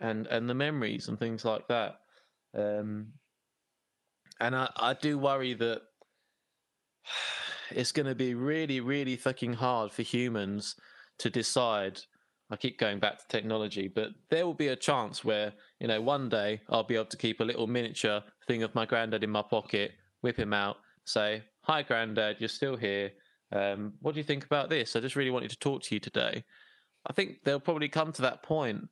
and and the memories and things like that. Um, and I, I do worry that it's going to be really, really fucking hard for humans to decide. I keep going back to technology, but there will be a chance where, you know, one day I'll be able to keep a little miniature thing of my granddad in my pocket, whip him out, say, Hi, granddad, you're still here. Um, what do you think about this? I just really wanted to talk to you today. I think they'll probably come to that point,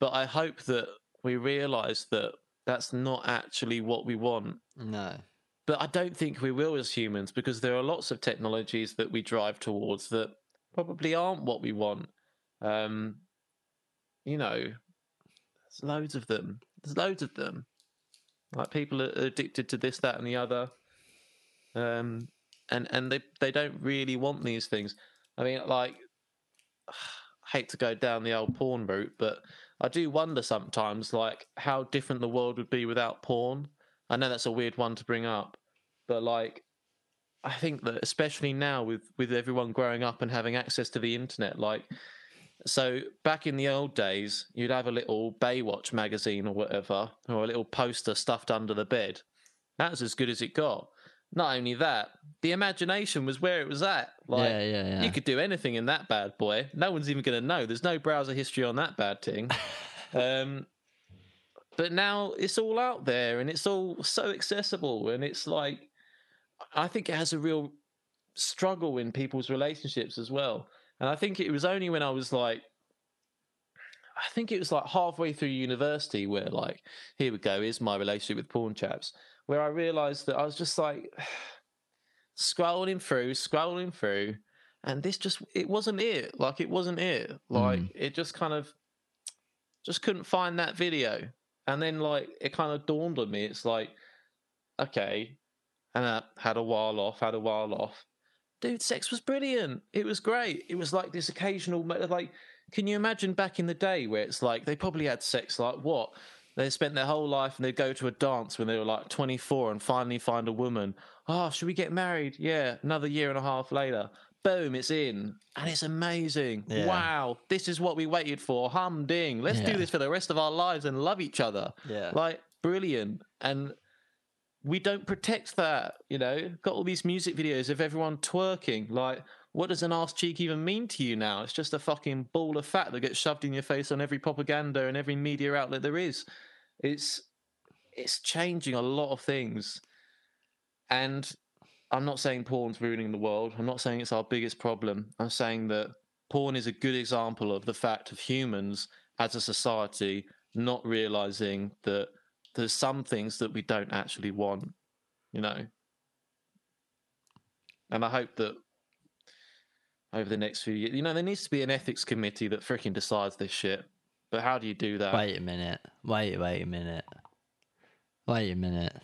but I hope that we realize that that's not actually what we want No. but I don't think we will as humans because there are lots of technologies that we drive towards that probably aren't what we want. Um, you know, there's loads of them. There's loads of them. Like people are addicted to this, that, and the other. Um, and and they they don't really want these things. I mean, like, I hate to go down the old porn route, but I do wonder sometimes, like, how different the world would be without porn. I know that's a weird one to bring up, but like, I think that especially now with with everyone growing up and having access to the internet, like, so back in the old days, you'd have a little Baywatch magazine or whatever, or a little poster stuffed under the bed. That was as good as it got. Not only that, the imagination was where it was at. Like, yeah, yeah, yeah. you could do anything in that bad boy. No one's even going to know. There's no browser history on that bad thing. um, but now it's all out there and it's all so accessible. And it's like, I think it has a real struggle in people's relationships as well. And I think it was only when I was like, I think it was like halfway through university where, like, here we go, here's my relationship with porn chaps, where I realized that I was just like scrolling through, scrolling through, and this just, it wasn't it. Like, it wasn't it. Like, mm. it just kind of, just couldn't find that video. And then, like, it kind of dawned on me. It's like, okay. And I had a while off, had a while off. Dude, sex was brilliant. It was great. It was like this occasional, like, can you imagine back in the day where it's like they probably had sex like what? They spent their whole life and they'd go to a dance when they were like 24 and finally find a woman. Oh, should we get married? Yeah, another year and a half later. Boom, it's in. And it's amazing. Yeah. Wow, this is what we waited for. Humding. Let's Yeah. do this for the rest of our lives and love each other. Yeah. Like, brilliant. And we don't protect that, you know. Got all these music videos of everyone twerking. Like, what does an ass cheek even mean to you now? It's just a fucking ball of fat that gets shoved in your face on every propaganda and every media outlet there is. It's it's changing a lot of things. And I'm not saying porn's ruining the world. I'm not saying it's our biggest problem. I'm saying that porn is a good example of the fact of humans as a society not realizing that there's some things that we don't actually want, you know. And I hope that over the next few years, you know, there needs to be an ethics committee that freaking decides this shit. But how do you do that? Wait a minute. Wait, wait a minute. Wait a minute.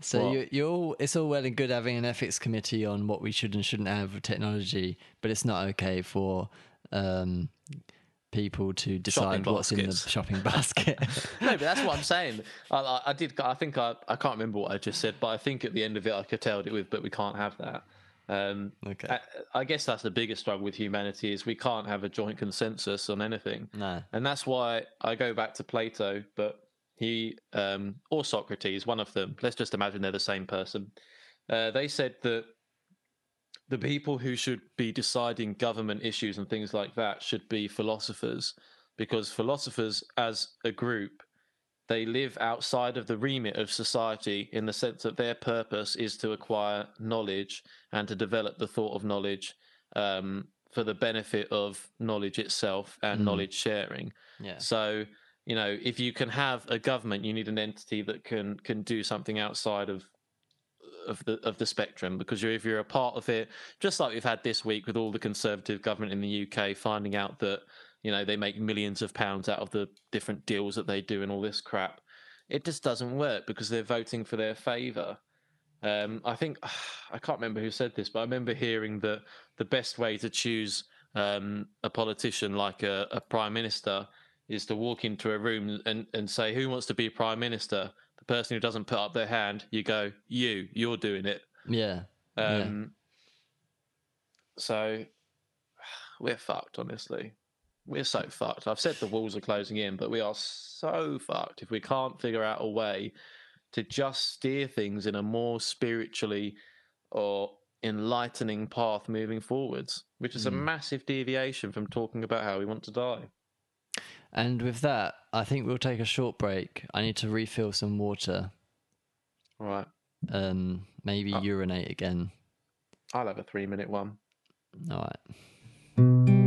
So What? you, you're all, it's all well and good having an ethics committee on what we should and shouldn't have with technology, but it's not okay for um, people to decide what's in the shopping basket. no, but that's what I'm saying. I, I, I did. I think I. I can't remember what I just said, but I think at the end of it, I curtailed it with. But we can't have that. Um, okay. I, I guess that's the biggest struggle with humanity is we can't have a joint consensus on anything, no. and that's why I go back to Plato. But he um, or Socrates, one of them. Let's just imagine they're the same person. Uh, they said that the people who should be deciding government issues and things like that should be philosophers, because philosophers, as a group, they live outside of the remit of society in the sense that their purpose is to acquire knowledge and to develop the thought of knowledge um, for the benefit of knowledge itself and Mm. knowledge sharing. Yeah. So, you know, if you can have a government, you need an entity that can can do something outside of of the of the spectrum because you're if you're a part of it, just like we've had this week with all the conservative government in the UK finding out that you know they make millions of pounds out of the different deals that they do and all this crap. It just doesn't work because they're voting for their favour. Um, I think I can't remember who said this, but I remember hearing that the best way to choose um, a politician like a, a prime minister is to walk into a room and, and say, Who wants to be prime minister? The person who doesn't put up their hand, you go, You, you're doing it. Yeah. Yeah. Um, So we're fucked, honestly. We're so fucked. I've said the walls are closing in, but we are so fucked if we can't figure out a way to just steer things in a more spiritually or enlightening path moving forwards, which is a Mm. massive deviation from talking about how we want to die. And with that, I think we'll take a short break. I need to refill some water. All right. Um, maybe Oh. urinate again. I'll have a three minute one. All right.